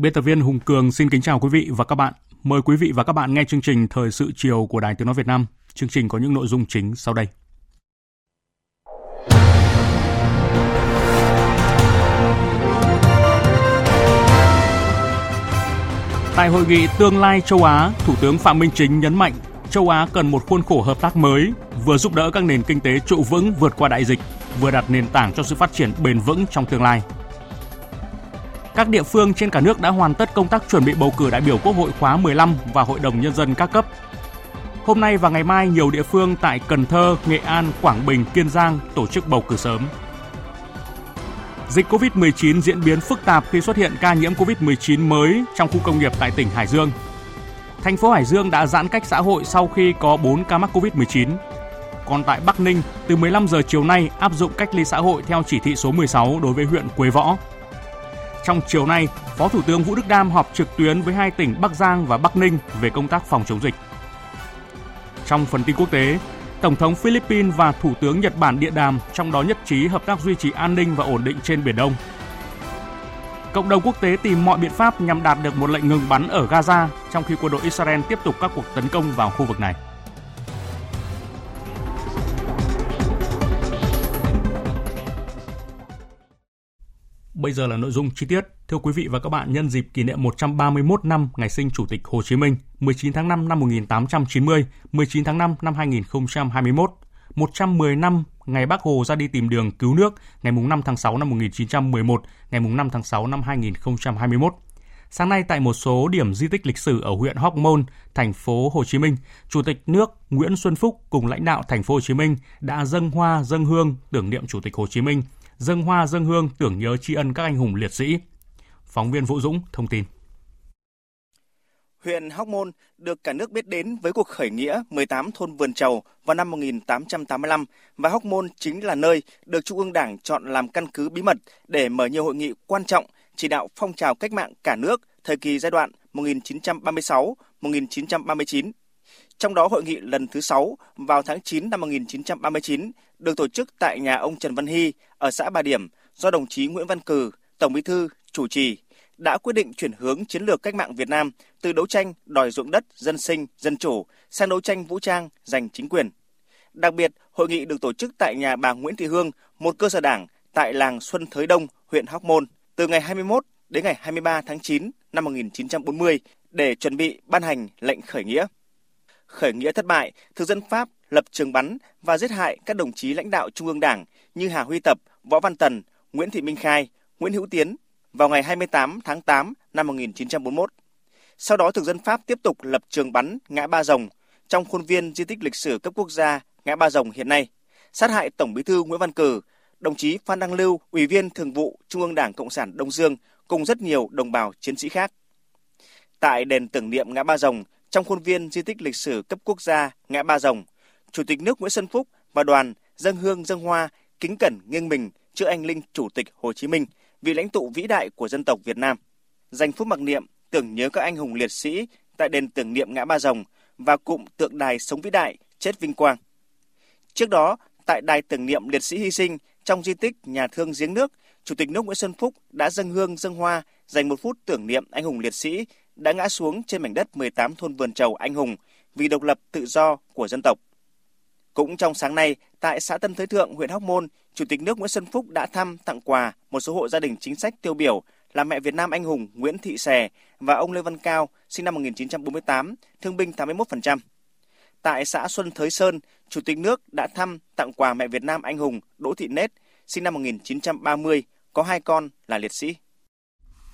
Biên tập viên Hùng Cường xin kính chào quý vị và các bạn. Mời quý vị và các bạn nghe chương trình Thời sự chiều của Đài Tiếng Nói Việt Nam. Chương trình có những nội dung chính sau đây. Tại hội nghị Tương lai châu Á, Thủ tướng Phạm Minh Chính nhấn mạnh châu Á cần một khuôn khổ hợp tác mới, vừa giúp đỡ các nền kinh tế trụ vững vượt qua đại dịch, vừa đặt nền tảng cho sự phát triển bền vững trong tương lai. Các địa phương trên cả nước đã hoàn tất công tác chuẩn bị bầu cử đại biểu Quốc hội khóa 15 và Hội đồng Nhân dân các cấp. Hôm nay và ngày mai, nhiều địa phương tại Cần Thơ, Nghệ An, Quảng Bình, Kiên Giang tổ chức bầu cử sớm. Dịch COVID-19 diễn biến phức tạp khi xuất hiện ca nhiễm COVID-19 mới trong khu công nghiệp tại tỉnh Hải Dương. Thành phố Hải Dương đã giãn cách xã hội sau khi có 4 ca mắc COVID-19. Còn tại Bắc Ninh, từ 15 giờ chiều nay áp dụng cách ly xã hội theo chỉ thị số 16 đối với huyện Quế Võ. Trong chiều nay, Phó Thủ tướng Vũ Đức Đam họp trực tuyến với hai tỉnh Bắc Giang và Bắc Ninh về công tác phòng chống dịch. Trong phần tin quốc tế, Tổng thống Philippines và Thủ tướng Nhật Bản điện đàm, trong đó nhất trí hợp tác duy trì an ninh và ổn định trên Biển Đông. Cộng đồng quốc tế tìm mọi biện pháp nhằm đạt được một lệnh ngừng bắn ở Gaza, trong khi quân đội Israel tiếp tục các cuộc tấn công vào khu vực này. Bây giờ là nội dung chi tiết. Thưa quý vị và các bạn, nhân dịp kỷ niệm 131 năm ngày sinh Chủ tịch Hồ Chí Minh, 19 tháng 5 năm 1890, 19 tháng 5 năm 2021, 110 năm ngày Bác Hồ ra đi tìm đường cứu nước, ngày 5 tháng 6 năm 1911, ngày 5 tháng 6 năm 2021. Sáng nay tại một số điểm di tích lịch sử ở huyện Hóc Môn, thành phố Hồ Chí Minh, Chủ tịch nước Nguyễn Xuân Phúc cùng lãnh đạo thành phố Hồ Chí Minh đã dâng hoa, dâng hương tưởng niệm Chủ tịch Hồ Chí Minh dâng hoa, dâng hương, tưởng nhớ tri ân các anh hùng liệt sĩ. Phóng viên Vũ Dũng thông tin. Huyện Hóc Môn được cả nước biết đến với cuộc khởi nghĩa 18 thôn vườn trầu vào năm 1885 và Hóc Môn chính là nơi được Trung ương Đảng chọn làm căn cứ bí mật để mở nhiều hội nghị quan trọng, chỉ đạo phong trào cách mạng cả nước thời kỳ giai đoạn 1936-1939. Trong đó hội nghị lần thứ 6 vào tháng 9 năm 1939 được tổ chức tại nhà ông Trần Văn Hy ở xã Bà Điểm do đồng chí Nguyễn Văn Cử, Tổng Bí thư chủ trì đã quyết định chuyển hướng chiến lược cách mạng Việt Nam từ đấu tranh đòi ruộng đất, dân sinh, dân chủ sang đấu tranh vũ trang giành chính quyền. Đặc biệt, hội nghị được tổ chức tại nhà bà Nguyễn Thị Hương, một cơ sở đảng tại làng Xuân Thới Đông, huyện Hóc Môn, từ ngày 21 đến ngày 23 tháng 9 năm 1940 để chuẩn bị ban hành lệnh khởi nghĩa. Khởi nghĩa thất bại, thực dân Pháp lập trường bắn và giết hại các đồng chí lãnh đạo Trung ương Đảng như Hà Huy Tập, Võ Văn Tần, Nguyễn Thị Minh Khai, Nguyễn Hữu Tiến vào ngày 28 tháng 8 năm 1941. Sau đó thực dân Pháp tiếp tục lập trường bắn ngã Ba Rồng trong khuôn viên di tích lịch sử cấp quốc gia ngã Ba Rồng hiện nay, sát hại Tổng Bí thư Nguyễn Văn Cử, đồng chí Phan Đăng Lưu, Ủy viên Thường vụ Trung ương Đảng Cộng sản Đông Dương cùng rất nhiều đồng bào chiến sĩ khác. Tại đền tưởng niệm ngã Ba Rồng, trong khuôn viên di tích lịch sử cấp quốc gia ngã Ba Rồng, Chủ tịch nước Nguyễn Xuân Phúc và đoàn dân hương dân hoa kính cẩn nghiêng mình trước anh linh Chủ tịch Hồ Chí Minh, vị lãnh tụ vĩ đại của dân tộc Việt Nam. Dành phút mặc niệm tưởng nhớ các anh hùng liệt sĩ tại đền tưởng niệm ngã Ba Rồng và cụm tượng đài sống vĩ đại chết vinh quang. Trước đó, tại đài tưởng niệm liệt sĩ hy sinh trong di tích nhà thương giếng nước, Chủ tịch nước Nguyễn Xuân Phúc đã dâng hương dâng hoa dành một phút tưởng niệm anh hùng liệt sĩ đã ngã xuống trên mảnh đất 18 thôn vườn trầu anh hùng vì độc lập tự do của dân tộc. Cũng trong sáng nay, tại xã Tân Thới Thượng, huyện Hóc Môn, Chủ tịch nước Nguyễn Xuân Phúc đã thăm tặng quà một số hộ gia đình chính sách tiêu biểu là mẹ Việt Nam anh hùng Nguyễn Thị Sè và ông Lê Văn Cao, sinh năm 1948, thương binh 81%. Tại xã Xuân Thới Sơn, Chủ tịch nước đã thăm tặng quà mẹ Việt Nam anh hùng Đỗ Thị Nết, sinh năm 1930, có hai con là liệt sĩ.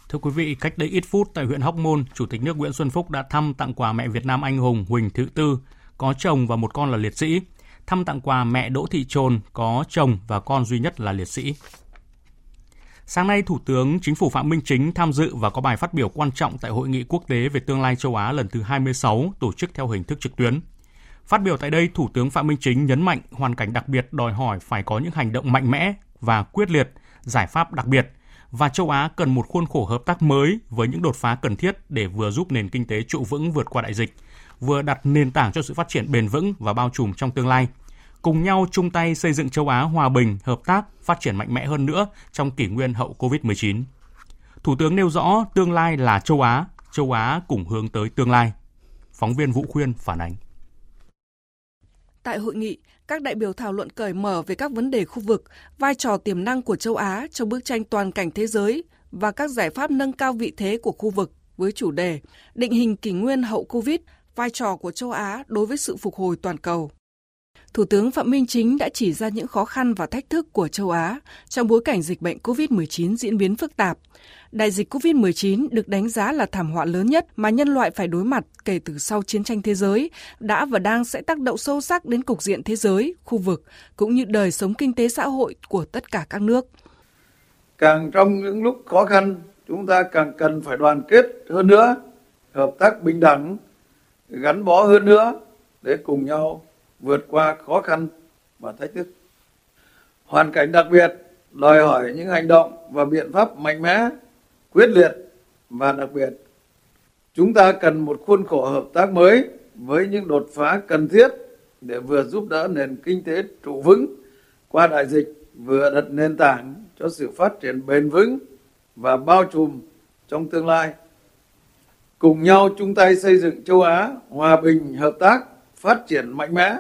Thưa quý vị, cách đây ít phút tại huyện Hóc Môn, Chủ tịch nước Nguyễn Xuân Phúc đã thăm tặng quà mẹ Việt Nam anh hùng Huỳnh Thị Tư, có chồng và một con là liệt sĩ. Thăm tặng quà mẹ Đỗ Thị Trồn, có chồng và con duy nhất là liệt sĩ. Sáng nay, Thủ tướng Chính phủ Phạm Minh Chính tham dự và có bài phát biểu quan trọng tại Hội nghị quốc tế về tương lai châu Á lần thứ 26 tổ chức theo hình thức trực tuyến. Phát biểu tại đây, Thủ tướng Phạm Minh Chính nhấn mạnh hoàn cảnh đặc biệt đòi hỏi phải có những hành động mạnh mẽ và quyết liệt, giải pháp đặc biệt và châu Á cần một khuôn khổ hợp tác mới với những đột phá cần thiết để vừa giúp nền kinh tế trụ vững vượt qua đại dịch, vừa đặt nền tảng cho sự phát triển bền vững và bao trùm trong tương lai. Cùng nhau chung tay xây dựng châu Á hòa bình, hợp tác, phát triển mạnh mẽ hơn nữa trong kỷ nguyên hậu Covid-19. Thủ tướng nêu rõ tương lai là châu Á, châu Á cùng hướng tới tương lai. Phóng viên Vũ Khuyên phản ánh. Tại hội nghị, các đại biểu thảo luận cởi mở về các vấn đề khu vực, vai trò tiềm năng của châu Á trong bức tranh toàn cảnh thế giới và các giải pháp nâng cao vị thế của khu vực với chủ đề Định hình kỷ nguyên hậu Covid, vai trò của châu Á đối với sự phục hồi toàn cầu. Thủ tướng Phạm Minh Chính đã chỉ ra những khó khăn và thách thức của châu Á trong bối cảnh dịch bệnh COVID-19 diễn biến phức tạp. Đại dịch COVID-19 được đánh giá là thảm họa lớn nhất mà nhân loại phải đối mặt kể từ sau chiến tranh thế giới, đã và đang sẽ tác động sâu sắc đến cục diện thế giới, khu vực, cũng như đời sống kinh tế xã hội của tất cả các nước. Càng trong những lúc khó khăn, chúng ta càng cần phải đoàn kết hơn nữa, hợp tác bình đẳng, gắn bó hơn nữa để cùng nhau vượt qua khó khăn và thách thức. Hoàn cảnh đặc biệt đòi hỏi những hành động và biện pháp mạnh mẽ, quyết liệt và đặc biệt. Chúng ta cần một khuôn khổ hợp tác mới với những đột phá cần thiết để vừa giúp đỡ nền kinh tế trụ vững qua đại dịch, vừa đặt nền tảng cho sự phát triển bền vững và bao trùm trong tương lai. Cùng nhau chung tay xây dựng châu Á hòa bình, hợp tác phát triển mạnh mẽ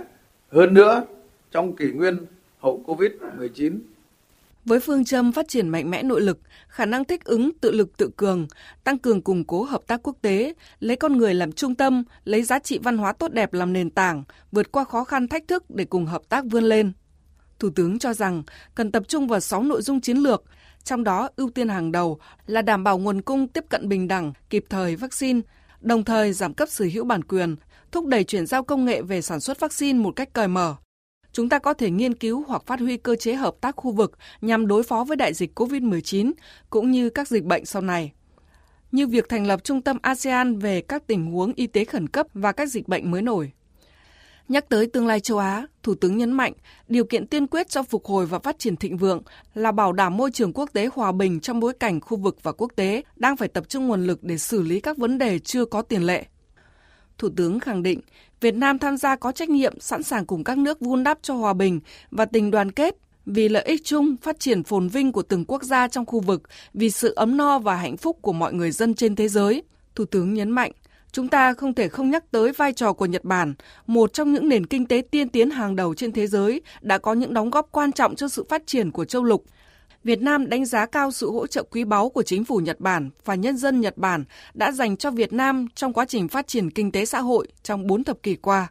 hơn nữa trong kỷ nguyên hậu Covid-19. Với phương châm phát triển mạnh mẽ nội lực, khả năng thích ứng, tự lực tự cường, tăng cường củng cố hợp tác quốc tế, lấy con người làm trung tâm, lấy giá trị văn hóa tốt đẹp làm nền tảng, vượt qua khó khăn thách thức để cùng hợp tác vươn lên. Thủ tướng cho rằng cần tập trung vào 6 nội dung chiến lược, trong đó ưu tiên hàng đầu là đảm bảo nguồn cung tiếp cận bình đẳng, kịp thời vaccine, đồng thời giảm cấp sở hữu bản quyền, thúc đẩy chuyển giao công nghệ về sản xuất vaccine một cách cởi mở. Chúng ta có thể nghiên cứu hoặc phát huy cơ chế hợp tác khu vực nhằm đối phó với đại dịch COVID-19 cũng như các dịch bệnh sau này. Như việc thành lập trung tâm ASEAN về các tình huống y tế khẩn cấp và các dịch bệnh mới nổi. Nhắc tới tương lai châu Á, Thủ tướng nhấn mạnh điều kiện tiên quyết cho phục hồi và phát triển thịnh vượng là bảo đảm môi trường quốc tế hòa bình trong bối cảnh khu vực và quốc tế đang phải tập trung nguồn lực để xử lý các vấn đề chưa có tiền lệ. Thủ tướng khẳng định Việt Nam tham gia có trách nhiệm sẵn sàng cùng các nước vun đắp cho hòa bình và tình đoàn kết vì lợi ích chung, phát triển phồn vinh của từng quốc gia trong khu vực, vì sự ấm no và hạnh phúc của mọi người dân trên thế giới. Thủ tướng nhấn mạnh, chúng ta không thể không nhắc tới vai trò của Nhật Bản, một trong những nền kinh tế tiên tiến hàng đầu trên thế giới, đã có những đóng góp quan trọng cho sự phát triển của châu lục Việt Nam đánh giá cao sự hỗ trợ quý báu của chính phủ Nhật Bản và nhân dân Nhật Bản đã dành cho Việt Nam trong quá trình phát triển kinh tế xã hội trong 4 thập kỷ qua.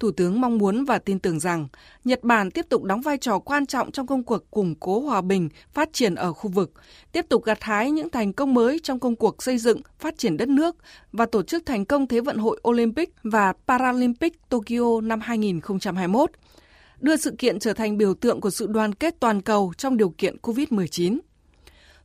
Thủ tướng mong muốn và tin tưởng rằng Nhật Bản tiếp tục đóng vai trò quan trọng trong công cuộc củng cố hòa bình, phát triển ở khu vực, tiếp tục gặt hái những thành công mới trong công cuộc xây dựng, phát triển đất nước và tổ chức thành công Thế vận hội Olympic và Paralympic Tokyo năm 2021 đưa sự kiện trở thành biểu tượng của sự đoàn kết toàn cầu trong điều kiện COVID-19.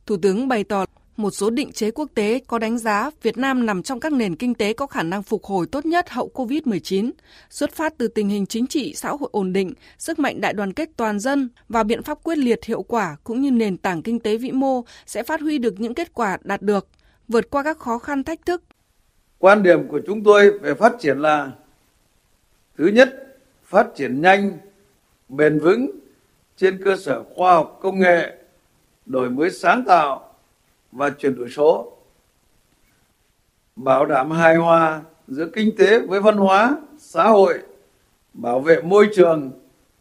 Thủ tướng bày tỏ một số định chế quốc tế có đánh giá Việt Nam nằm trong các nền kinh tế có khả năng phục hồi tốt nhất hậu COVID-19, xuất phát từ tình hình chính trị xã hội ổn định, sức mạnh đại đoàn kết toàn dân và biện pháp quyết liệt hiệu quả cũng như nền tảng kinh tế vĩ mô sẽ phát huy được những kết quả đạt được, vượt qua các khó khăn thách thức. Quan điểm của chúng tôi về phát triển là thứ nhất, phát triển nhanh, bền vững trên cơ sở khoa học công nghệ, đổi mới sáng tạo và chuyển đổi số. Bảo đảm hài hòa giữa kinh tế với văn hóa, xã hội, bảo vệ môi trường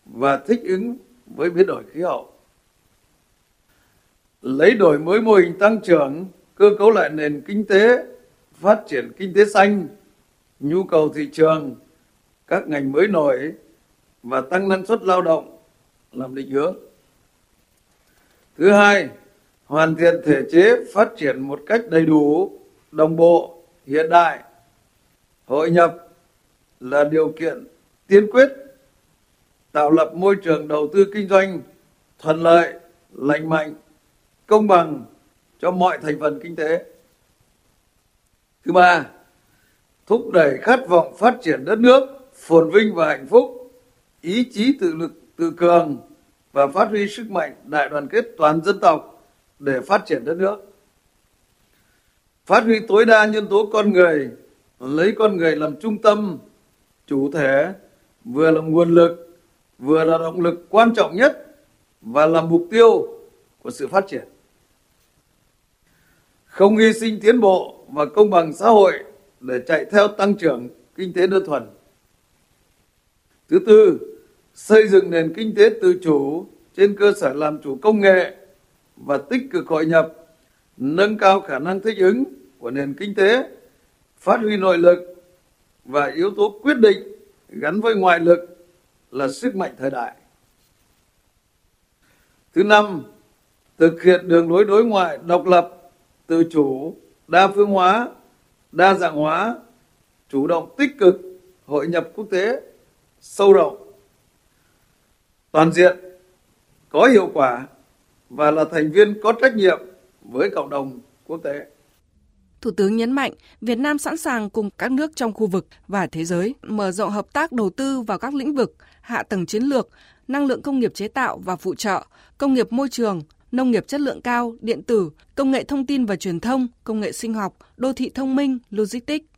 và thích ứng với biến đổi khí hậu. Lấy đổi mới mô hình tăng trưởng, cơ cấu lại nền kinh tế, phát triển kinh tế xanh, nhu cầu thị trường, các ngành mới nổi và tăng năng suất lao động làm định hướng. Thứ hai, hoàn thiện thể chế phát triển một cách đầy đủ, đồng bộ, hiện đại. Hội nhập là điều kiện tiên quyết tạo lập môi trường đầu tư kinh doanh thuận lợi, lành mạnh, công bằng cho mọi thành phần kinh tế. Thứ ba, thúc đẩy khát vọng phát triển đất nước phồn vinh và hạnh phúc, ý chí tự lực tự cường và phát huy sức mạnh đại đoàn kết toàn dân tộc để phát triển đất nước. Phát huy tối đa nhân tố con người, lấy con người làm trung tâm, chủ thể, vừa là nguồn lực, vừa là động lực quan trọng nhất và là mục tiêu của sự phát triển. Không hy sinh tiến bộ và công bằng xã hội để chạy theo tăng trưởng kinh tế đơn thuần. Thứ tư, xây dựng nền kinh tế tự chủ trên cơ sở làm chủ công nghệ và tích cực hội nhập, nâng cao khả năng thích ứng của nền kinh tế, phát huy nội lực và yếu tố quyết định gắn với ngoại lực là sức mạnh thời đại. Thứ năm, thực hiện đường lối đối ngoại độc lập, tự chủ, đa phương hóa, đa dạng hóa, chủ động tích cực hội nhập quốc tế sâu rộng, toàn diện, có hiệu quả và là thành viên có trách nhiệm với cộng đồng quốc tế. Thủ tướng nhấn mạnh Việt Nam sẵn sàng cùng các nước trong khu vực và thế giới mở rộng hợp tác đầu tư vào các lĩnh vực hạ tầng chiến lược, năng lượng công nghiệp chế tạo và phụ trợ, công nghiệp môi trường, nông nghiệp chất lượng cao, điện tử, công nghệ thông tin và truyền thông, công nghệ sinh học, đô thị thông minh, logistics.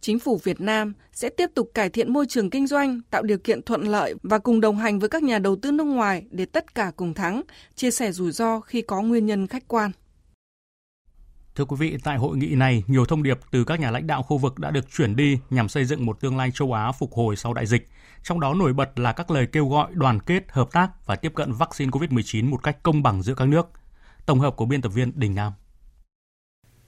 Chính phủ Việt Nam sẽ tiếp tục cải thiện môi trường kinh doanh, tạo điều kiện thuận lợi và cùng đồng hành với các nhà đầu tư nước ngoài để tất cả cùng thắng, chia sẻ rủi ro khi có nguyên nhân khách quan. Thưa quý vị, tại hội nghị này, nhiều thông điệp từ các nhà lãnh đạo khu vực đã được chuyển đi nhằm xây dựng một tương lai châu Á phục hồi sau đại dịch. Trong đó nổi bật là các lời kêu gọi đoàn kết, hợp tác và tiếp cận vaccine COVID-19 một cách công bằng giữa các nước. Tổng hợp của biên tập viên Đình Nam.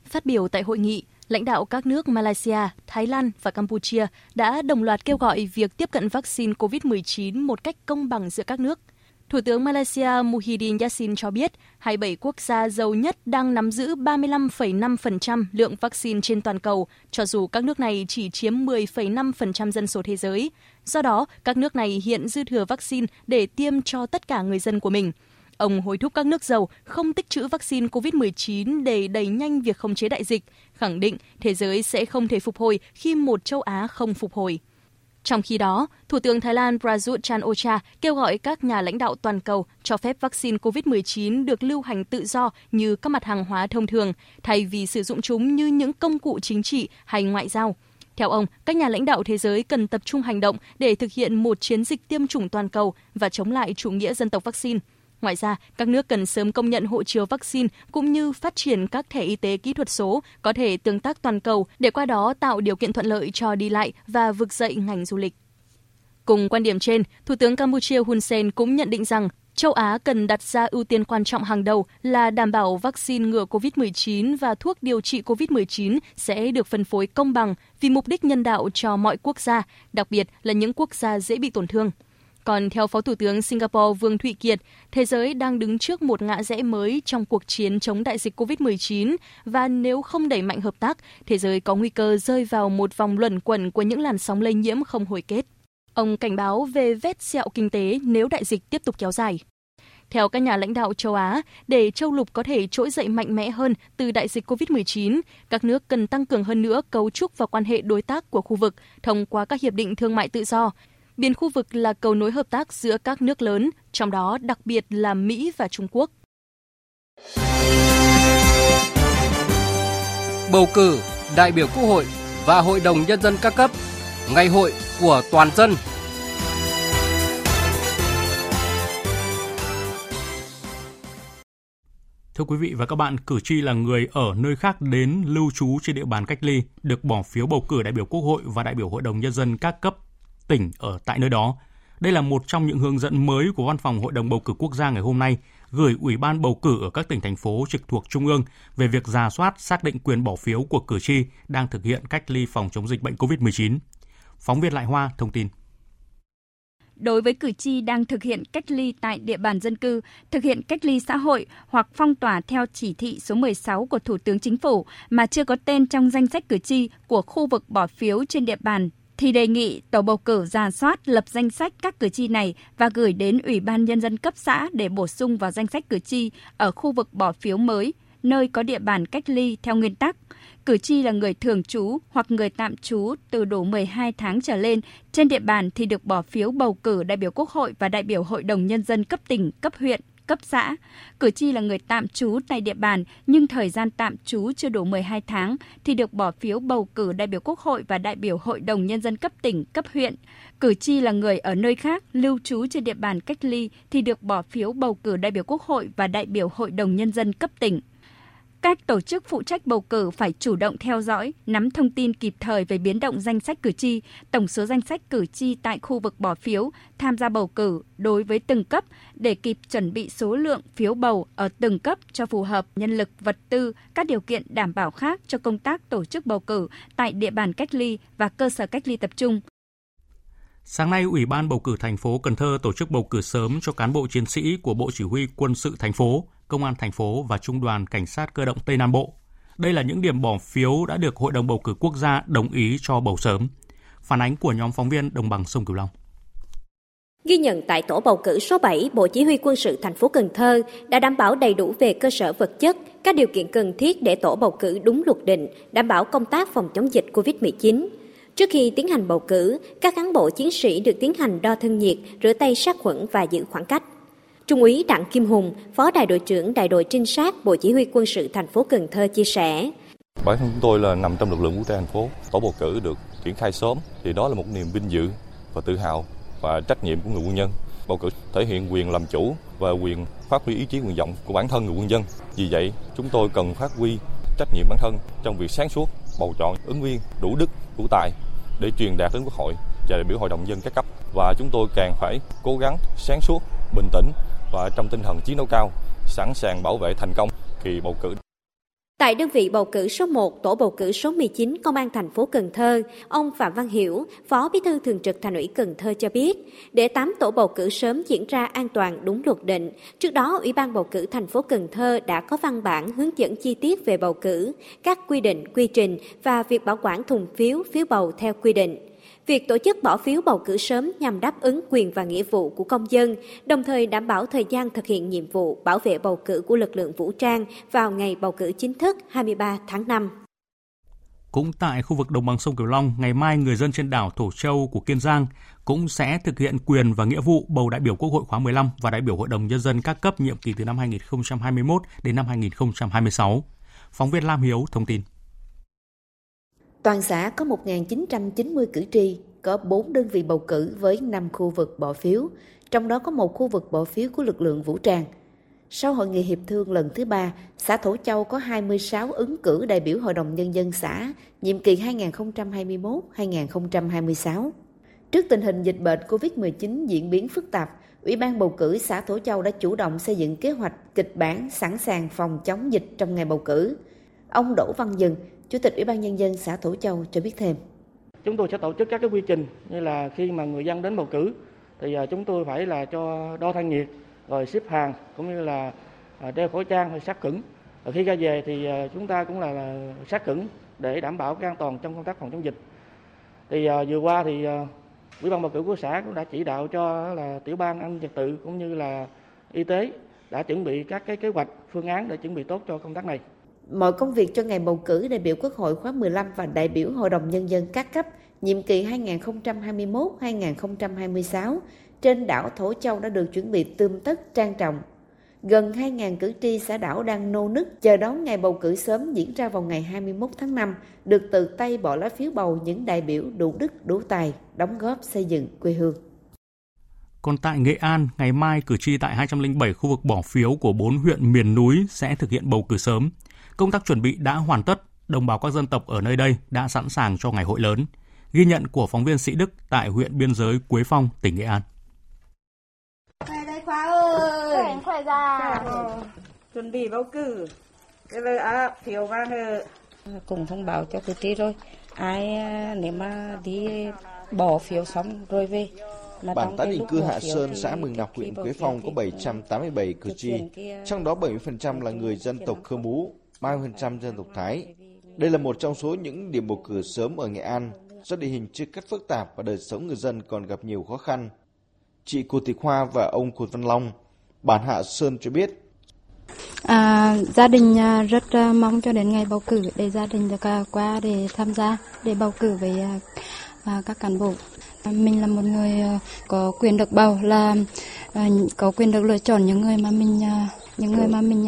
Phát biểu tại hội nghị, lãnh đạo các nước Malaysia, Thái Lan và Campuchia đã đồng loạt kêu gọi việc tiếp cận vaccine COVID-19 một cách công bằng giữa các nước – Thủ tướng Malaysia Muhyiddin Yassin cho biết 27 quốc gia giàu nhất đang nắm giữ 35,5% lượng vaccine trên toàn cầu, cho dù các nước này chỉ chiếm 10,5% dân số thế giới. Do đó, các nước này hiện dư thừa vaccine để tiêm cho tất cả người dân của mình. Ông hối thúc các nước giàu không tích trữ vaccine COVID-19 để đẩy nhanh việc khống chế đại dịch, khẳng định thế giới sẽ không thể phục hồi khi một châu Á không phục hồi. Trong khi đó, Thủ tướng Thái Lan Prayut Chan-ocha kêu gọi các nhà lãnh đạo toàn cầu cho phép vaccine COVID-19 được lưu hành tự do như các mặt hàng hóa thông thường, thay vì sử dụng chúng như những công cụ chính trị hay ngoại giao. Theo ông, các nhà lãnh đạo thế giới cần tập trung hành động để thực hiện một chiến dịch tiêm chủng toàn cầu và chống lại chủ nghĩa dân tộc vaccine. Ngoài ra, các nước cần sớm công nhận hộ chiếu vaccine cũng như phát triển các thẻ y tế kỹ thuật số có thể tương tác toàn cầu để qua đó tạo điều kiện thuận lợi cho đi lại và vực dậy ngành du lịch. Cùng quan điểm trên, Thủ tướng Campuchia Hun Sen cũng nhận định rằng châu Á cần đặt ra ưu tiên quan trọng hàng đầu là đảm bảo vaccine ngừa COVID-19 và thuốc điều trị COVID-19 sẽ được phân phối công bằng vì mục đích nhân đạo cho mọi quốc gia, đặc biệt là những quốc gia dễ bị tổn thương. Còn theo Phó Thủ tướng Singapore Vương Thụy Kiệt, thế giới đang đứng trước một ngã rẽ mới trong cuộc chiến chống đại dịch COVID-19 và nếu không đẩy mạnh hợp tác, thế giới có nguy cơ rơi vào một vòng luẩn quẩn của những làn sóng lây nhiễm không hồi kết. Ông cảnh báo về vết sẹo kinh tế nếu đại dịch tiếp tục kéo dài. Theo các nhà lãnh đạo châu Á, để châu lục có thể trỗi dậy mạnh mẽ hơn từ đại dịch COVID-19, các nước cần tăng cường hơn nữa cấu trúc và quan hệ đối tác của khu vực thông qua các hiệp định thương mại tự do, Biên khu vực là cầu nối hợp tác giữa các nước lớn, trong đó đặc biệt là Mỹ và Trung Quốc. Bầu cử đại biểu Quốc hội và Hội đồng Nhân dân các cấp, ngày hội của toàn dân. Thưa quý vị và các bạn, cử tri là người ở nơi khác đến lưu trú trên địa bàn cách ly được bỏ phiếu bầu cử đại biểu Quốc hội và đại biểu Hội đồng Nhân dân các cấp tỉnh ở tại nơi đó. Đây là một trong những hướng dẫn mới của Văn phòng Hội đồng bầu cử quốc gia ngày hôm nay gửi Ủy ban bầu cử ở các tỉnh thành phố trực thuộc trung ương về việc ra soát xác định quyền bỏ phiếu của cử tri đang thực hiện cách ly phòng chống dịch bệnh COVID-19. Phóng viên Lại Hoa thông tin. đối với cử tri đang thực hiện cách ly tại địa bàn dân cư, thực hiện cách ly xã hội hoặc phong tỏa theo chỉ thị số 16 của Thủ tướng Chính phủ mà chưa có tên trong danh sách cử tri của khu vực bỏ phiếu trên địa bàn thì đề nghị tổ bầu cử ra soát lập danh sách các cử tri này và gửi đến Ủy ban Nhân dân cấp xã để bổ sung vào danh sách cử tri ở khu vực bỏ phiếu mới, nơi có địa bàn cách ly theo nguyên tắc. Cử tri là người thường trú hoặc người tạm trú từ đủ 12 tháng trở lên trên địa bàn thì được bỏ phiếu bầu cử đại biểu Quốc hội và đại biểu Hội đồng Nhân dân cấp tỉnh, cấp huyện, cấp xã. Cử tri là người tạm trú tại địa bàn nhưng thời gian tạm trú chưa đủ 12 tháng thì được bỏ phiếu bầu cử đại biểu Quốc hội và đại biểu Hội đồng Nhân dân cấp tỉnh, cấp huyện. Cử tri là người ở nơi khác lưu trú trên địa bàn cách ly thì được bỏ phiếu bầu cử đại biểu Quốc hội và đại biểu Hội đồng Nhân dân cấp tỉnh. Các tổ chức phụ trách bầu cử phải chủ động theo dõi, nắm thông tin kịp thời về biến động danh sách cử tri, tổng số danh sách cử tri tại khu vực bỏ phiếu, tham gia bầu cử đối với từng cấp để kịp chuẩn bị số lượng phiếu bầu ở từng cấp cho phù hợp nhân lực, vật tư, các điều kiện đảm bảo khác cho công tác tổ chức bầu cử tại địa bàn cách ly và cơ sở cách ly tập trung. Sáng nay, Ủy ban bầu cử thành phố Cần Thơ tổ chức bầu cử sớm cho cán bộ chiến sĩ của Bộ Chỉ huy Quân sự thành phố Công an thành phố và Trung đoàn Cảnh sát cơ động Tây Nam Bộ. Đây là những điểm bỏ phiếu đã được Hội đồng bầu cử quốc gia đồng ý cho bầu sớm. Phản ánh của nhóm phóng viên Đồng bằng sông Cửu Long. Ghi nhận tại tổ bầu cử số 7, Bộ Chỉ huy quân sự thành phố Cần Thơ đã đảm bảo đầy đủ về cơ sở vật chất, các điều kiện cần thiết để tổ bầu cử đúng luật định, đảm bảo công tác phòng chống dịch COVID-19. Trước khi tiến hành bầu cử, các cán bộ chiến sĩ được tiến hành đo thân nhiệt, rửa tay sát khuẩn và giữ khoảng cách. Trung úy Đặng Kim Hùng, Phó Đại đội trưởng Đại đội Trinh sát Bộ Chỉ huy quân sự thành phố Cần Thơ chia sẻ. Bản thân chúng tôi là nằm trong lực lượng vũ trang thành phố. Tổ bầu cử được triển khai sớm thì đó là một niềm vinh dự và tự hào và trách nhiệm của người quân nhân. Bầu cử thể hiện quyền làm chủ và quyền phát huy ý chí nguyện vọng của bản thân người quân dân. Vì vậy, chúng tôi cần phát huy trách nhiệm bản thân trong việc sáng suốt bầu chọn ứng viên đủ đức, đủ tài để truyền đạt đến Quốc hội và đại biểu Hội đồng dân các cấp và chúng tôi càng phải cố gắng sáng suốt, bình tĩnh và trong tinh thần chiến đấu cao, sẵn sàng bảo vệ thành công kỳ bầu cử. Tại đơn vị bầu cử số 1, tổ bầu cử số 19 Công an thành phố Cần Thơ, ông Phạm Văn Hiểu, Phó Bí thư Thường trực Thành ủy Cần Thơ cho biết, để 8 tổ bầu cử sớm diễn ra an toàn đúng luật định, trước đó Ủy ban bầu cử thành phố Cần Thơ đã có văn bản hướng dẫn chi tiết về bầu cử, các quy định, quy trình và việc bảo quản thùng phiếu, phiếu bầu theo quy định. Việc tổ chức bỏ phiếu bầu cử sớm nhằm đáp ứng quyền và nghĩa vụ của công dân, đồng thời đảm bảo thời gian thực hiện nhiệm vụ bảo vệ bầu cử của lực lượng vũ trang vào ngày bầu cử chính thức 23 tháng 5. Cũng tại khu vực đồng bằng sông Cửu Long, ngày mai người dân trên đảo Thổ Châu của Kiên Giang cũng sẽ thực hiện quyền và nghĩa vụ bầu đại biểu Quốc hội khóa 15 và đại biểu Hội đồng Nhân dân các cấp nhiệm kỳ từ năm 2021 đến năm 2026. Phóng viên Lam Hiếu thông tin. Toàn xã có 1.990 cử tri, có 4 đơn vị bầu cử với 5 khu vực bỏ phiếu, trong đó có một khu vực bỏ phiếu của lực lượng vũ trang. Sau hội nghị hiệp thương lần thứ ba, xã Thổ Châu có 26 ứng cử đại biểu Hội đồng Nhân dân xã, nhiệm kỳ 2021-2026. Trước tình hình dịch bệnh COVID-19 diễn biến phức tạp, Ủy ban bầu cử xã Thổ Châu đã chủ động xây dựng kế hoạch kịch bản sẵn sàng phòng chống dịch trong ngày bầu cử. Ông Đỗ Văn Dừng, Chủ tịch Ủy ban Nhân dân xã Thổ Châu cho biết thêm. Chúng tôi sẽ tổ chức các cái quy trình như là khi mà người dân đến bầu cử, thì à, chúng tôi phải là cho đo thân nhiệt, rồi xếp hàng, cũng như là à, đeo khẩu trang hay sát khuẩn. Khi ra về thì à, chúng ta cũng là sát khuẩn để đảm bảo cái an toàn trong công tác phòng chống dịch. Thì vừa qua thì Ủy ban bầu cử của xã cũng đã chỉ đạo cho là tiểu ban an trật tự cũng như là y tế đã chuẩn bị các cái kế hoạch, phương án để chuẩn bị tốt cho công tác này mọi công việc cho ngày bầu cử đại biểu Quốc hội khóa 15 và đại biểu Hội đồng Nhân dân các cấp nhiệm kỳ 2021-2026 trên đảo Thổ Châu đã được chuẩn bị tươm tất trang trọng. Gần 2.000 cử tri xã đảo đang nô nức chờ đón ngày bầu cử sớm diễn ra vào ngày 21 tháng 5, được tự tay bỏ lá phiếu bầu những đại biểu đủ đức đủ tài, đóng góp xây dựng quê hương. Còn tại Nghệ An, ngày mai cử tri tại 207 khu vực bỏ phiếu của 4 huyện miền núi sẽ thực hiện bầu cử sớm. Công tác chuẩn bị đã hoàn tất, đồng bào các dân tộc ở nơi đây đã sẵn sàng cho ngày hội lớn. Ghi nhận của phóng viên Sĩ Đức tại huyện biên giới Quế Phong, tỉnh Nghệ An. Khỏe đây Khoa ơi. Khỏe, khỏe ra. Chuẩn bị bầu cử. Cái lời à, phiếu vàng Cùng thông báo cho cử tri rồi. Ai à, nếu mà đi bỏ phiếu xong rồi về Bản tái định cư Hạ Sơn, xã Mường Nọc, huyện Quế Phong có 787 cử tri, trong đó 70% là người dân tộc Khơ Mú, 30% dân tộc Thái. Đây là một trong số những điểm bầu cử sớm ở Nghệ An do địa hình chưa cắt phức tạp và đời sống người dân còn gặp nhiều khó khăn. Chị Cụt Thị Khoa và ông Cụt Văn Long, bản Hạ Sơn cho biết. À, gia đình à, rất à, mong cho đến ngày bầu cử để gia đình được à, qua để tham gia để bầu cử với các cán bộ. Mình là một người có quyền được bầu là có quyền được lựa chọn những người mà mình những người mà mình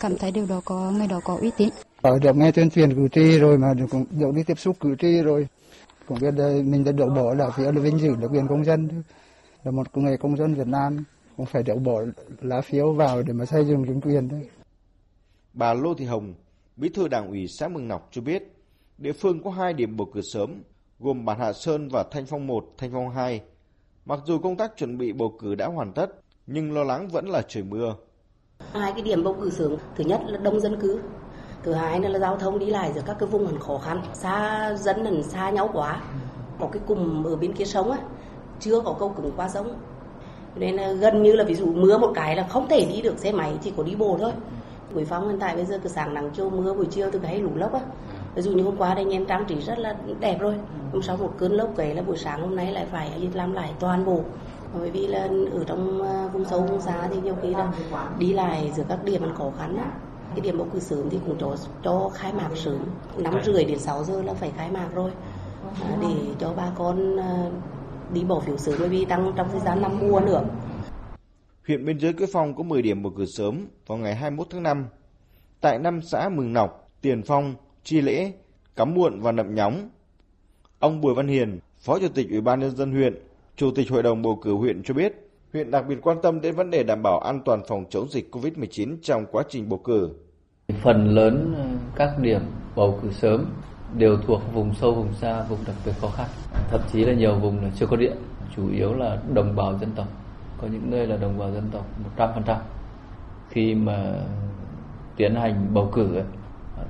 cảm thấy điều đó có người đó có uy tín. Ở được nghe tuyên truyền cử tri rồi mà được, được đi tiếp xúc cử tri rồi cũng biết mình đã được bỏ là phiếu là vinh dự được quyền công dân là một người công dân Việt Nam cũng phải được bỏ lá phiếu vào để mà xây dựng chính quyền đấy. Bà Lô Thị Hồng, Bí thư Đảng ủy xã Mường Nọc cho biết, địa phương có hai điểm bầu cử sớm, gồm bản Hạ Sơn và Thanh Phong 1, Thanh Phong 2. Mặc dù công tác chuẩn bị bầu cử đã hoàn tất, nhưng lo lắng vẫn là trời mưa. Hai cái điểm bầu cử sớm, thứ nhất là đông dân cư, thứ hai là, là giao thông đi lại giữa các cái vùng còn khó khăn, xa dân hẳn xa nhau quá. Một cái cùng ở bên kia sông á, chưa có câu cứng qua sông. Nên là gần như là ví dụ mưa một cái là không thể đi được xe máy, chỉ có đi bộ thôi. Buổi phong hiện tại bây giờ cứ sáng nắng chiều mưa buổi chiều từ cái lũ lốc á. Ví dụ như hôm qua đây anh em trang trí rất là đẹp rồi. Hôm sau một cơn lốc ấy là buổi sáng hôm nay lại phải làm lại toàn bộ. Bởi vì là ở trong à, vùng sâu vùng xa thì nhiều khi là đi lại giữa các điểm khó khăn á cái điểm bầu cử sớm thì cũng cho cho khai mạc sớm. Năm rưỡi đến 6 giờ là phải khai mạc rồi. À, để cho bà con à, đi bỏ phiếu sớm bởi vì tăng trong thời gian năm mùa nữa. Huyện biên giới Quế Phong có 10 điểm bầu cử sớm vào ngày 21 tháng 5. Tại năm xã Mường Nọc, Tiền Phong, Chi Lễ, Cắm Muộn và Nậm Nhóng. Ông Bùi Văn Hiền, Phó Chủ tịch Ủy ban nhân dân huyện, Chủ tịch Hội đồng bầu cử huyện cho biết, huyện đặc biệt quan tâm đến vấn đề đảm bảo an toàn phòng chống dịch COVID-19 trong quá trình bầu cử. Phần lớn các điểm bầu cử sớm đều thuộc vùng sâu, vùng xa, vùng đặc biệt khó khăn. Thậm chí là nhiều vùng là chưa có điện, chủ yếu là đồng bào dân tộc. Có những nơi là đồng bào dân tộc 100%. Khi mà tiến hành bầu cử ấy,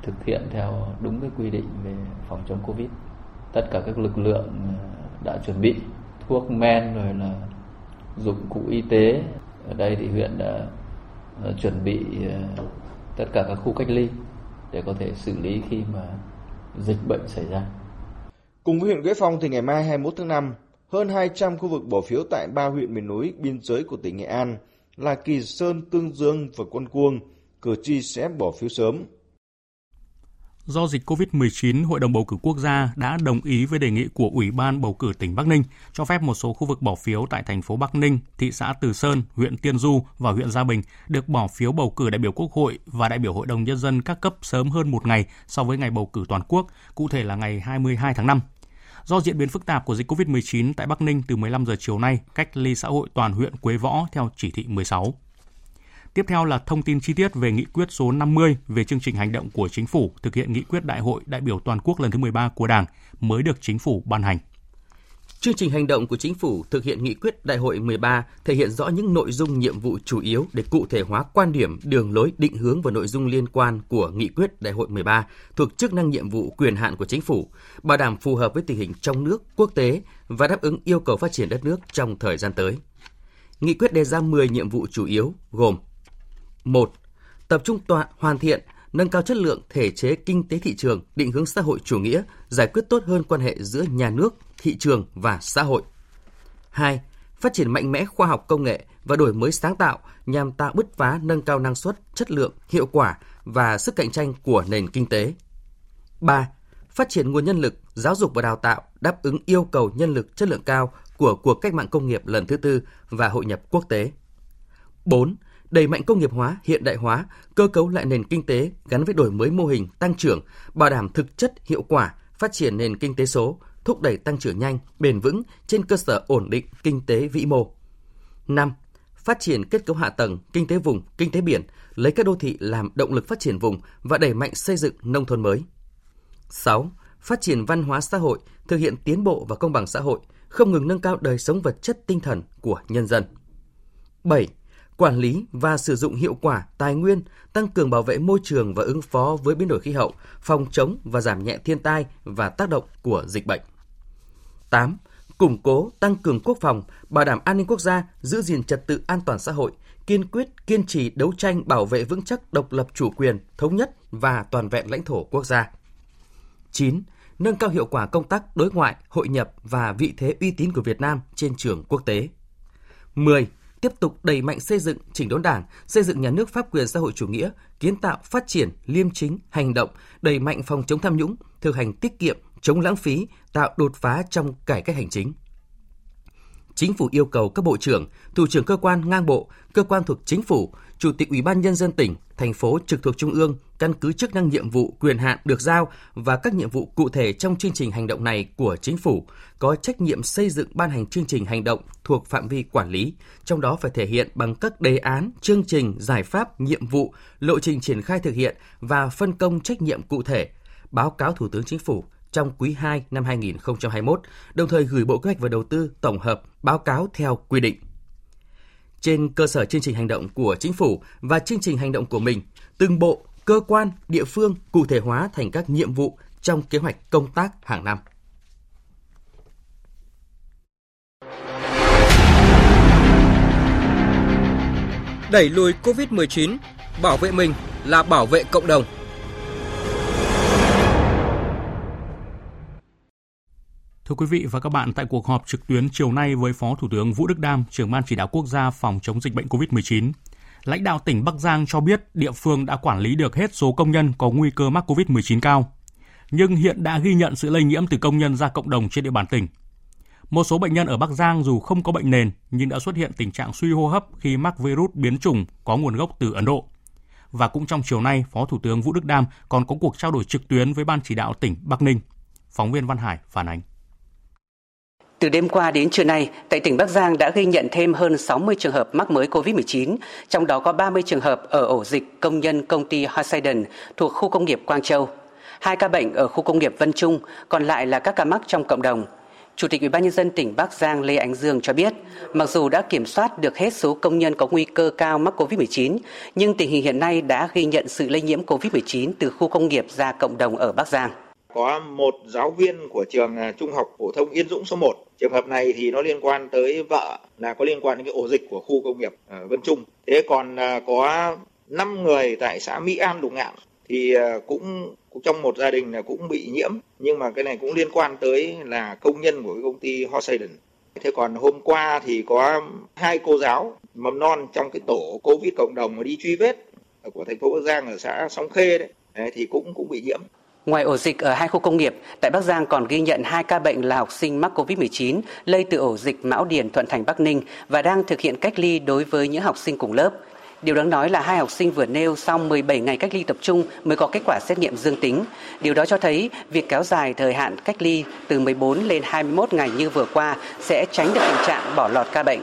thực hiện theo đúng cái quy định về phòng chống Covid. Tất cả các lực lượng ờ, đã chuẩn bị thuốc men rồi là dụng cụ y tế ở đây thì huyện đã ờ, chuẩn bị ờ, tất cả các khu cách ly để có thể xử lý khi mà dịch bệnh xảy ra. Cùng với huyện Quế Phong thì ngày mai 21 tháng 5, hơn 200 khu vực bỏ phiếu tại ba huyện miền núi biên giới của tỉnh Nghệ An là Kỳ Sơn, Tương Dương và Quân Cuông, cử tri sẽ bỏ phiếu sớm. Do dịch COVID-19, Hội đồng bầu cử quốc gia đã đồng ý với đề nghị của Ủy ban bầu cử tỉnh Bắc Ninh cho phép một số khu vực bỏ phiếu tại thành phố Bắc Ninh, thị xã Từ Sơn, huyện Tiên Du và huyện Gia Bình được bỏ phiếu bầu cử đại biểu Quốc hội và đại biểu Hội đồng Nhân dân các cấp sớm hơn một ngày so với ngày bầu cử toàn quốc, cụ thể là ngày 22 tháng 5. Do diễn biến phức tạp của dịch COVID-19 tại Bắc Ninh từ 15 giờ chiều nay, cách ly xã hội toàn huyện Quế Võ theo chỉ thị 16. Tiếp theo là thông tin chi tiết về nghị quyết số 50 về chương trình hành động của chính phủ thực hiện nghị quyết đại hội đại biểu toàn quốc lần thứ 13 của Đảng mới được chính phủ ban hành. Chương trình hành động của chính phủ thực hiện nghị quyết đại hội 13 thể hiện rõ những nội dung nhiệm vụ chủ yếu để cụ thể hóa quan điểm, đường lối, định hướng và nội dung liên quan của nghị quyết đại hội 13 thuộc chức năng nhiệm vụ quyền hạn của chính phủ, bảo đảm phù hợp với tình hình trong nước, quốc tế và đáp ứng yêu cầu phát triển đất nước trong thời gian tới. Nghị quyết đề ra 10 nhiệm vụ chủ yếu gồm 1. Tập trung tọa hoàn thiện, nâng cao chất lượng thể chế kinh tế thị trường, định hướng xã hội chủ nghĩa, giải quyết tốt hơn quan hệ giữa nhà nước, thị trường và xã hội. 2. Phát triển mạnh mẽ khoa học công nghệ và đổi mới sáng tạo nhằm tạo bứt phá nâng cao năng suất, chất lượng, hiệu quả và sức cạnh tranh của nền kinh tế. 3. Phát triển nguồn nhân lực, giáo dục và đào tạo đáp ứng yêu cầu nhân lực chất lượng cao của cuộc cách mạng công nghiệp lần thứ tư và hội nhập quốc tế. 4 đẩy mạnh công nghiệp hóa, hiện đại hóa, cơ cấu lại nền kinh tế gắn với đổi mới mô hình tăng trưởng, bảo đảm thực chất hiệu quả, phát triển nền kinh tế số, thúc đẩy tăng trưởng nhanh, bền vững trên cơ sở ổn định kinh tế vĩ mô. 5. Phát triển kết cấu hạ tầng, kinh tế vùng, kinh tế biển, lấy các đô thị làm động lực phát triển vùng và đẩy mạnh xây dựng nông thôn mới. 6. Phát triển văn hóa xã hội, thực hiện tiến bộ và công bằng xã hội, không ngừng nâng cao đời sống vật chất tinh thần của nhân dân. 7 quản lý và sử dụng hiệu quả tài nguyên, tăng cường bảo vệ môi trường và ứng phó với biến đổi khí hậu, phòng chống và giảm nhẹ thiên tai và tác động của dịch bệnh. 8. củng cố, tăng cường quốc phòng, bảo đảm an ninh quốc gia, giữ gìn trật tự an toàn xã hội, kiên quyết kiên trì đấu tranh bảo vệ vững chắc độc lập chủ quyền, thống nhất và toàn vẹn lãnh thổ quốc gia. 9. Nâng cao hiệu quả công tác đối ngoại, hội nhập và vị thế uy tín của Việt Nam trên trường quốc tế. 10 tiếp tục đẩy mạnh xây dựng chỉnh đốn đảng, xây dựng nhà nước pháp quyền xã hội chủ nghĩa, kiến tạo, phát triển, liêm chính, hành động, đẩy mạnh phòng chống tham nhũng, thực hành tiết kiệm, chống lãng phí, tạo đột phá trong cải cách hành chính. Chính phủ yêu cầu các bộ trưởng, thủ trưởng cơ quan ngang bộ, cơ quan thuộc chính phủ, chủ tịch Ủy ban nhân dân tỉnh, thành phố trực thuộc trung ương căn cứ chức năng nhiệm vụ, quyền hạn được giao và các nhiệm vụ cụ thể trong chương trình hành động này của chính phủ có trách nhiệm xây dựng ban hành chương trình hành động thuộc phạm vi quản lý, trong đó phải thể hiện bằng các đề án, chương trình, giải pháp, nhiệm vụ, lộ trình triển khai thực hiện và phân công trách nhiệm cụ thể, báo cáo Thủ tướng Chính phủ trong quý 2 năm 2021, đồng thời gửi Bộ Kế hoạch và Đầu tư tổng hợp báo cáo theo quy định. Trên cơ sở chương trình hành động của chính phủ và chương trình hành động của mình, từng bộ, cơ quan, địa phương cụ thể hóa thành các nhiệm vụ trong kế hoạch công tác hàng năm. Đẩy lùi COVID-19, bảo vệ mình là bảo vệ cộng đồng. Thưa quý vị và các bạn, tại cuộc họp trực tuyến chiều nay với Phó Thủ tướng Vũ Đức Đam, trưởng ban chỉ đạo quốc gia phòng chống dịch bệnh COVID-19, lãnh đạo tỉnh Bắc Giang cho biết địa phương đã quản lý được hết số công nhân có nguy cơ mắc COVID-19 cao, nhưng hiện đã ghi nhận sự lây nhiễm từ công nhân ra cộng đồng trên địa bàn tỉnh. Một số bệnh nhân ở Bắc Giang dù không có bệnh nền nhưng đã xuất hiện tình trạng suy hô hấp khi mắc virus biến chủng có nguồn gốc từ Ấn Độ. Và cũng trong chiều nay, Phó Thủ tướng Vũ Đức Đam còn có cuộc trao đổi trực tuyến với Ban chỉ đạo tỉnh Bắc Ninh. Phóng viên Văn Hải phản ánh. Từ đêm qua đến trưa nay, tại tỉnh Bắc Giang đã ghi nhận thêm hơn 60 trường hợp mắc mới COVID-19, trong đó có 30 trường hợp ở ổ dịch công nhân công ty Hoseiden thuộc khu công nghiệp Quang Châu. Hai ca bệnh ở khu công nghiệp Vân Trung, còn lại là các ca mắc trong cộng đồng. Chủ tịch Ủy ban nhân dân tỉnh Bắc Giang Lê Ánh Dương cho biết, mặc dù đã kiểm soát được hết số công nhân có nguy cơ cao mắc COVID-19, nhưng tình hình hiện nay đã ghi nhận sự lây nhiễm COVID-19 từ khu công nghiệp ra cộng đồng ở Bắc Giang có một giáo viên của trường à, trung học phổ thông Yên Dũng số 1. Trường hợp này thì nó liên quan tới vợ là có liên quan đến cái ổ dịch của khu công nghiệp ở Vân Trung. Thế còn à, có 5 người tại xã Mỹ An Lục Ngạn thì cũng trong một gia đình là cũng bị nhiễm nhưng mà cái này cũng liên quan tới là công nhân của cái công ty Hoseiden. Thế còn hôm qua thì có hai cô giáo mầm non trong cái tổ Covid cộng đồng mà đi truy vết của thành phố Bắc Giang ở xã Sóng Khê đấy, đấy thì cũng cũng bị nhiễm. Ngoài ổ dịch ở hai khu công nghiệp, tại Bắc Giang còn ghi nhận hai ca bệnh là học sinh mắc COVID-19 lây từ ổ dịch Mão Điền Thuận Thành Bắc Ninh và đang thực hiện cách ly đối với những học sinh cùng lớp. Điều đáng nói là hai học sinh vừa nêu sau 17 ngày cách ly tập trung mới có kết quả xét nghiệm dương tính. Điều đó cho thấy việc kéo dài thời hạn cách ly từ 14 lên 21 ngày như vừa qua sẽ tránh được tình trạng bỏ lọt ca bệnh.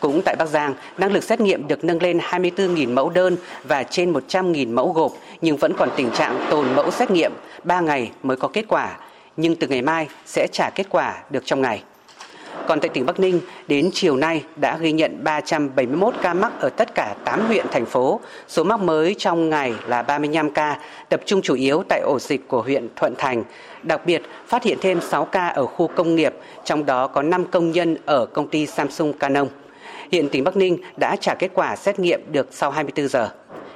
Cũng tại Bắc Giang, năng lực xét nghiệm được nâng lên 24.000 mẫu đơn và trên 100.000 mẫu gộp, nhưng vẫn còn tình trạng tồn mẫu xét nghiệm 3 ngày mới có kết quả, nhưng từ ngày mai sẽ trả kết quả được trong ngày. Còn tại tỉnh Bắc Ninh, đến chiều nay đã ghi nhận 371 ca mắc ở tất cả 8 huyện, thành phố. Số mắc mới trong ngày là 35 ca, tập trung chủ yếu tại ổ dịch của huyện Thuận Thành. Đặc biệt, phát hiện thêm 6 ca ở khu công nghiệp, trong đó có 5 công nhân ở công ty Samsung Canon. Hiện tỉnh Bắc Ninh đã trả kết quả xét nghiệm được sau 24 giờ.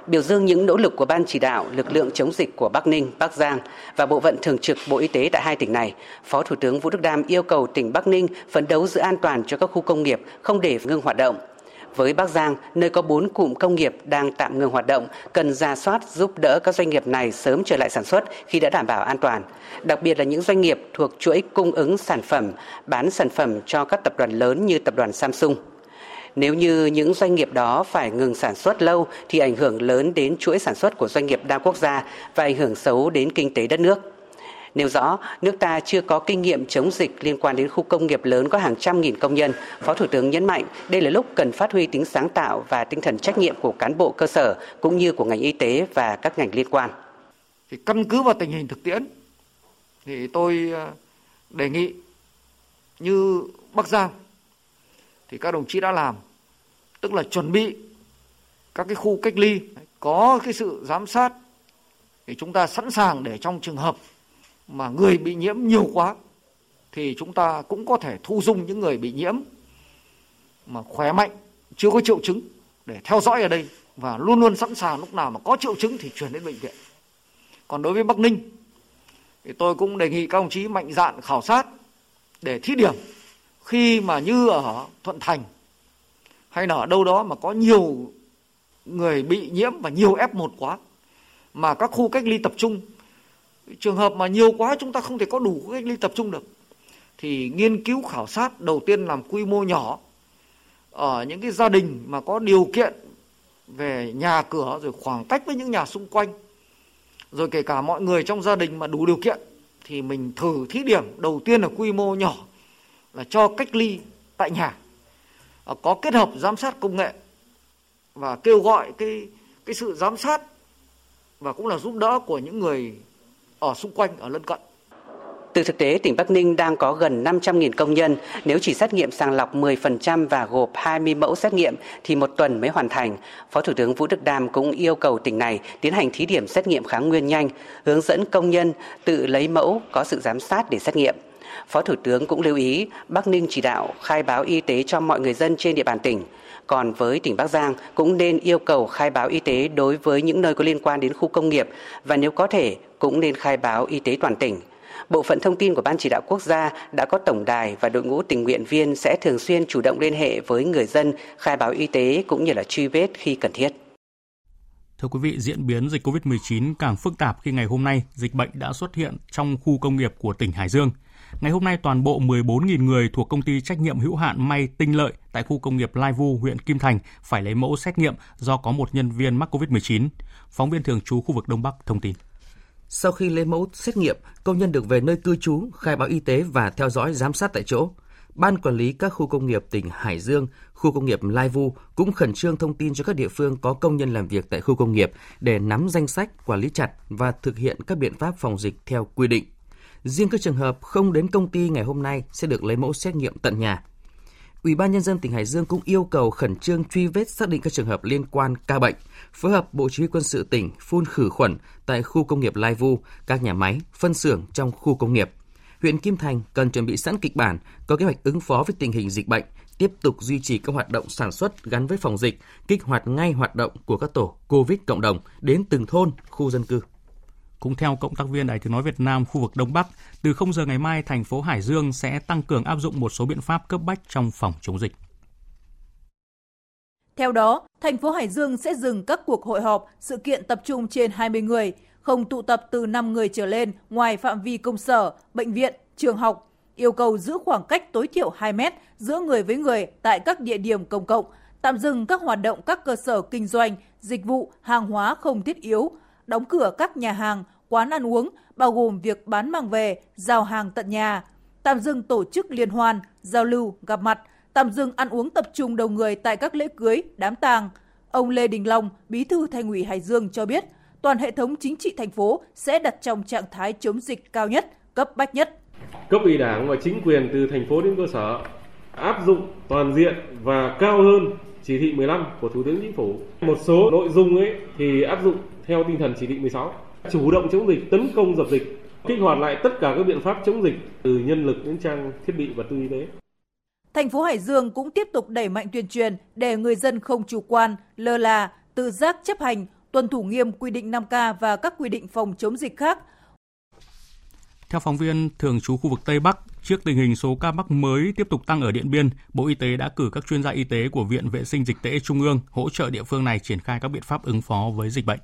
Biểu dương những nỗ lực của Ban chỉ đạo lực lượng chống dịch của Bắc Ninh, Bắc Giang và Bộ phận thường trực Bộ Y tế tại hai tỉnh này, Phó Thủ tướng Vũ Đức Đam yêu cầu tỉnh Bắc Ninh phấn đấu giữ an toàn cho các khu công nghiệp, không để ngưng hoạt động. Với Bắc Giang, nơi có 4 cụm công nghiệp đang tạm ngừng hoạt động, cần ra soát giúp đỡ các doanh nghiệp này sớm trở lại sản xuất khi đã đảm bảo an toàn. Đặc biệt là những doanh nghiệp thuộc chuỗi cung ứng sản phẩm, bán sản phẩm cho các tập đoàn lớn như tập đoàn Samsung. Nếu như những doanh nghiệp đó phải ngừng sản xuất lâu thì ảnh hưởng lớn đến chuỗi sản xuất của doanh nghiệp đa quốc gia và ảnh hưởng xấu đến kinh tế đất nước. Nêu rõ, nước ta chưa có kinh nghiệm chống dịch liên quan đến khu công nghiệp lớn có hàng trăm nghìn công nhân. Phó Thủ tướng nhấn mạnh đây là lúc cần phát huy tính sáng tạo và tinh thần trách nhiệm của cán bộ cơ sở cũng như của ngành y tế và các ngành liên quan. Thì căn cứ vào tình hình thực tiễn thì tôi ờ, đề nghị như Bắc Giang thì các đồng chí đã làm tức là chuẩn bị các cái khu cách ly có cái sự giám sát thì chúng ta sẵn sàng để trong trường hợp mà người bị nhiễm nhiều quá thì chúng ta cũng có thể thu dung những người bị nhiễm mà khỏe mạnh, chưa có triệu chứng để theo dõi ở đây và luôn luôn sẵn sàng lúc nào mà có triệu chứng thì chuyển đến bệnh viện. Còn đối với Bắc Ninh thì tôi cũng đề nghị các đồng chí mạnh dạn khảo sát để thí điểm khi mà như ở Thuận Thành, hay là ở đâu đó mà có nhiều người bị nhiễm và nhiều F1 quá, mà các khu cách ly tập trung, trường hợp mà nhiều quá chúng ta không thể có đủ cách ly tập trung được, thì nghiên cứu khảo sát đầu tiên làm quy mô nhỏ ở những cái gia đình mà có điều kiện về nhà cửa, rồi khoảng cách với những nhà xung quanh, rồi kể cả mọi người trong gia đình mà đủ điều kiện, thì mình thử thí điểm đầu tiên là quy mô nhỏ là cho cách ly tại nhà à, có kết hợp giám sát công nghệ và kêu gọi cái cái sự giám sát và cũng là giúp đỡ của những người ở xung quanh ở lân cận. Từ thực tế, tỉnh Bắc Ninh đang có gần 500.000 công nhân. Nếu chỉ xét nghiệm sàng lọc 10% và gộp 20 mẫu xét nghiệm thì một tuần mới hoàn thành. Phó Thủ tướng Vũ Đức Đam cũng yêu cầu tỉnh này tiến hành thí điểm xét nghiệm kháng nguyên nhanh, hướng dẫn công nhân tự lấy mẫu có sự giám sát để xét nghiệm. Phó Thủ tướng cũng lưu ý Bắc Ninh chỉ đạo khai báo y tế cho mọi người dân trên địa bàn tỉnh. Còn với tỉnh Bắc Giang cũng nên yêu cầu khai báo y tế đối với những nơi có liên quan đến khu công nghiệp và nếu có thể cũng nên khai báo y tế toàn tỉnh. Bộ phận thông tin của Ban chỉ đạo quốc gia đã có tổng đài và đội ngũ tình nguyện viên sẽ thường xuyên chủ động liên hệ với người dân khai báo y tế cũng như là truy vết khi cần thiết. Thưa quý vị, diễn biến dịch COVID-19 càng phức tạp khi ngày hôm nay dịch bệnh đã xuất hiện trong khu công nghiệp của tỉnh Hải Dương. Ngày hôm nay, toàn bộ 14.000 người thuộc công ty trách nhiệm hữu hạn May Tinh Lợi tại khu công nghiệp Lai Vu, huyện Kim Thành phải lấy mẫu xét nghiệm do có một nhân viên mắc COVID-19. Phóng viên thường trú khu vực Đông Bắc thông tin. Sau khi lấy mẫu xét nghiệm, công nhân được về nơi cư trú, khai báo y tế và theo dõi giám sát tại chỗ. Ban quản lý các khu công nghiệp tỉnh Hải Dương, khu công nghiệp Lai Vu cũng khẩn trương thông tin cho các địa phương có công nhân làm việc tại khu công nghiệp để nắm danh sách, quản lý chặt và thực hiện các biện pháp phòng dịch theo quy định. Riêng các trường hợp không đến công ty ngày hôm nay sẽ được lấy mẫu xét nghiệm tận nhà. Ủy ban nhân dân tỉnh Hải Dương cũng yêu cầu khẩn trương truy vết xác định các trường hợp liên quan ca bệnh, phối hợp Bộ Chỉ huy quân sự tỉnh phun khử khuẩn tại khu công nghiệp Lai Vu, các nhà máy, phân xưởng trong khu công nghiệp. Huyện Kim Thành cần chuẩn bị sẵn kịch bản, có kế hoạch ứng phó với tình hình dịch bệnh, tiếp tục duy trì các hoạt động sản xuất gắn với phòng dịch, kích hoạt ngay hoạt động của các tổ COVID cộng đồng đến từng thôn, khu dân cư. Cũng theo cộng tác viên Đài Tiếng Nói Việt Nam khu vực Đông Bắc, từ 0 giờ ngày mai, thành phố Hải Dương sẽ tăng cường áp dụng một số biện pháp cấp bách trong phòng chống dịch. Theo đó, thành phố Hải Dương sẽ dừng các cuộc hội họp, sự kiện tập trung trên 20 người, không tụ tập từ 5 người trở lên ngoài phạm vi công sở, bệnh viện, trường học, yêu cầu giữ khoảng cách tối thiểu 2 mét giữa người với người tại các địa điểm công cộng, tạm dừng các hoạt động các cơ sở kinh doanh, dịch vụ, hàng hóa không thiết yếu, đóng cửa các nhà hàng, quán ăn uống, bao gồm việc bán mang về, giao hàng tận nhà, tạm dừng tổ chức liên hoan, giao lưu, gặp mặt, tạm dừng ăn uống tập trung đông người tại các lễ cưới, đám tang. Ông Lê Đình Long, Bí thư Thành ủy Hải Dương cho biết, toàn hệ thống chính trị thành phố sẽ đặt trong trạng thái chống dịch cao nhất, cấp bách nhất. Cấp ủy Đảng và chính quyền từ thành phố đến cơ sở áp dụng toàn diện và cao hơn chỉ thị 15 của Thủ tướng Chính phủ. Một số nội dung ấy thì áp dụng theo tinh thần chỉ thị 16, chủ động chống dịch, tấn công dập dịch, kích hoạt lại tất cả các biện pháp chống dịch từ nhân lực đến trang thiết bị vật tư y tế. Thành phố Hải Dương cũng tiếp tục đẩy mạnh tuyên truyền để người dân không chủ quan, lơ là, tự giác chấp hành, tuân thủ nghiêm quy định 5K và các quy định phòng chống dịch khác. Theo phóng viên thường trú khu vực Tây Bắc, trước tình hình số ca mắc mới tiếp tục tăng ở Điện Biên, Bộ Y tế đã cử các chuyên gia y tế của Viện Vệ sinh Dịch tễ Trung ương hỗ trợ địa phương này triển khai các biện pháp ứng phó với dịch bệnh.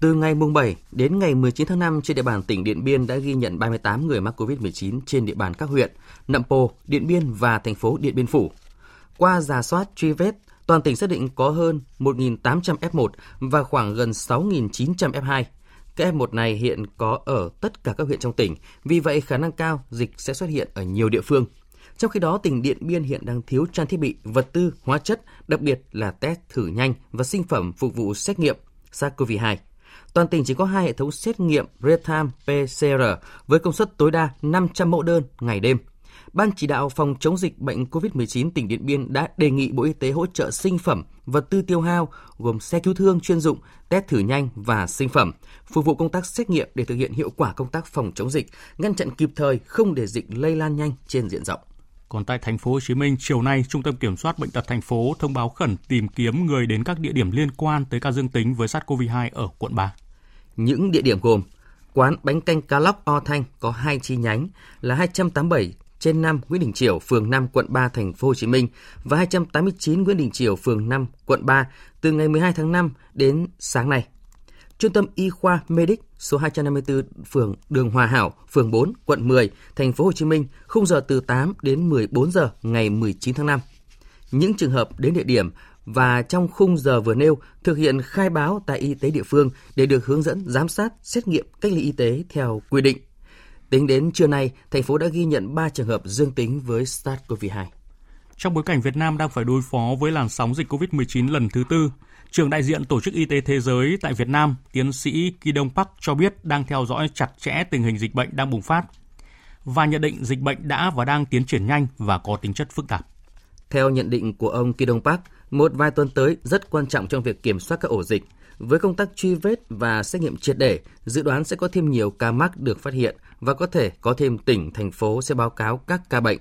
Từ ngày mùng 7 đến ngày 19 tháng 5 trên địa bàn tỉnh Điện Biên đã ghi nhận 38 người mắc COVID-19 trên địa bàn các huyện Nậm Pồ, Điện Biên và thành phố Điện Biên Phủ. Qua giả soát truy vết, toàn tỉnh xác định có hơn 1.800 F1 và khoảng gần 6.900 F2. Các F1 này hiện có ở tất cả các huyện trong tỉnh, vì vậy khả năng cao dịch sẽ xuất hiện ở nhiều địa phương. Trong khi đó, tỉnh Điện Biên hiện đang thiếu trang thiết bị, vật tư, hóa chất, đặc biệt là test thử nhanh và sinh phẩm phục vụ xét nghiệm SARS-CoV-2. Toàn tỉnh chỉ có hai hệ thống xét nghiệm real-time PCR với công suất tối đa 500 mẫu đơn ngày đêm. Ban chỉ đạo phòng chống dịch bệnh COVID-19 tỉnh Điện Biên đã đề nghị Bộ Y tế hỗ trợ sinh phẩm, vật tư tiêu hao gồm xe cứu thương chuyên dụng, test thử nhanh và sinh phẩm, phục vụ công tác xét nghiệm để thực hiện hiệu quả công tác phòng chống dịch, ngăn chặn kịp thời không để dịch lây lan nhanh trên diện rộng. Còn tại thành phố Hồ Chí Minh, chiều nay, Trung tâm Kiểm soát bệnh tật thành phố thông báo khẩn tìm kiếm người đến các địa điểm liên quan tới ca dương tính với SARS-CoV-2 ở quận 3. Những địa điểm gồm quán bánh canh cá lóc O Thanh có hai chi nhánh là 287 trên 5 Nguyễn Đình Chiểu, phường 5, quận 3, thành phố Hồ Chí Minh và 289 Nguyễn Đình Chiểu, phường 5, quận 3 từ ngày 12 tháng 5 đến sáng nay. Trung tâm Y khoa Medic số 254 phường Đường Hòa Hảo, phường 4, quận 10, thành phố Hồ Chí Minh, khung giờ từ 8 đến 14 giờ ngày 19 tháng 5. Những trường hợp đến địa điểm và trong khung giờ vừa nêu thực hiện khai báo tại y tế địa phương để được hướng dẫn giám sát, xét nghiệm cách ly y tế theo quy định. Tính đến trưa nay, thành phố đã ghi nhận 3 trường hợp dương tính với SARS-CoV-2. Trong bối cảnh Việt Nam đang phải đối phó với làn sóng dịch COVID-19 lần thứ tư, Trưởng đại diện Tổ chức Y tế Thế giới tại Việt Nam, tiến sĩ Ki Đông Park cho biết đang theo dõi chặt chẽ tình hình dịch bệnh đang bùng phát và nhận định dịch bệnh đã và đang tiến triển nhanh và có tính chất phức tạp. Theo nhận định của ông Ki Đông Park, một vài tuần tới rất quan trọng trong việc kiểm soát các ổ dịch. Với công tác truy vết và xét nghiệm triệt để, dự đoán sẽ có thêm nhiều ca mắc được phát hiện và có thể có thêm tỉnh, thành phố sẽ báo cáo các ca bệnh.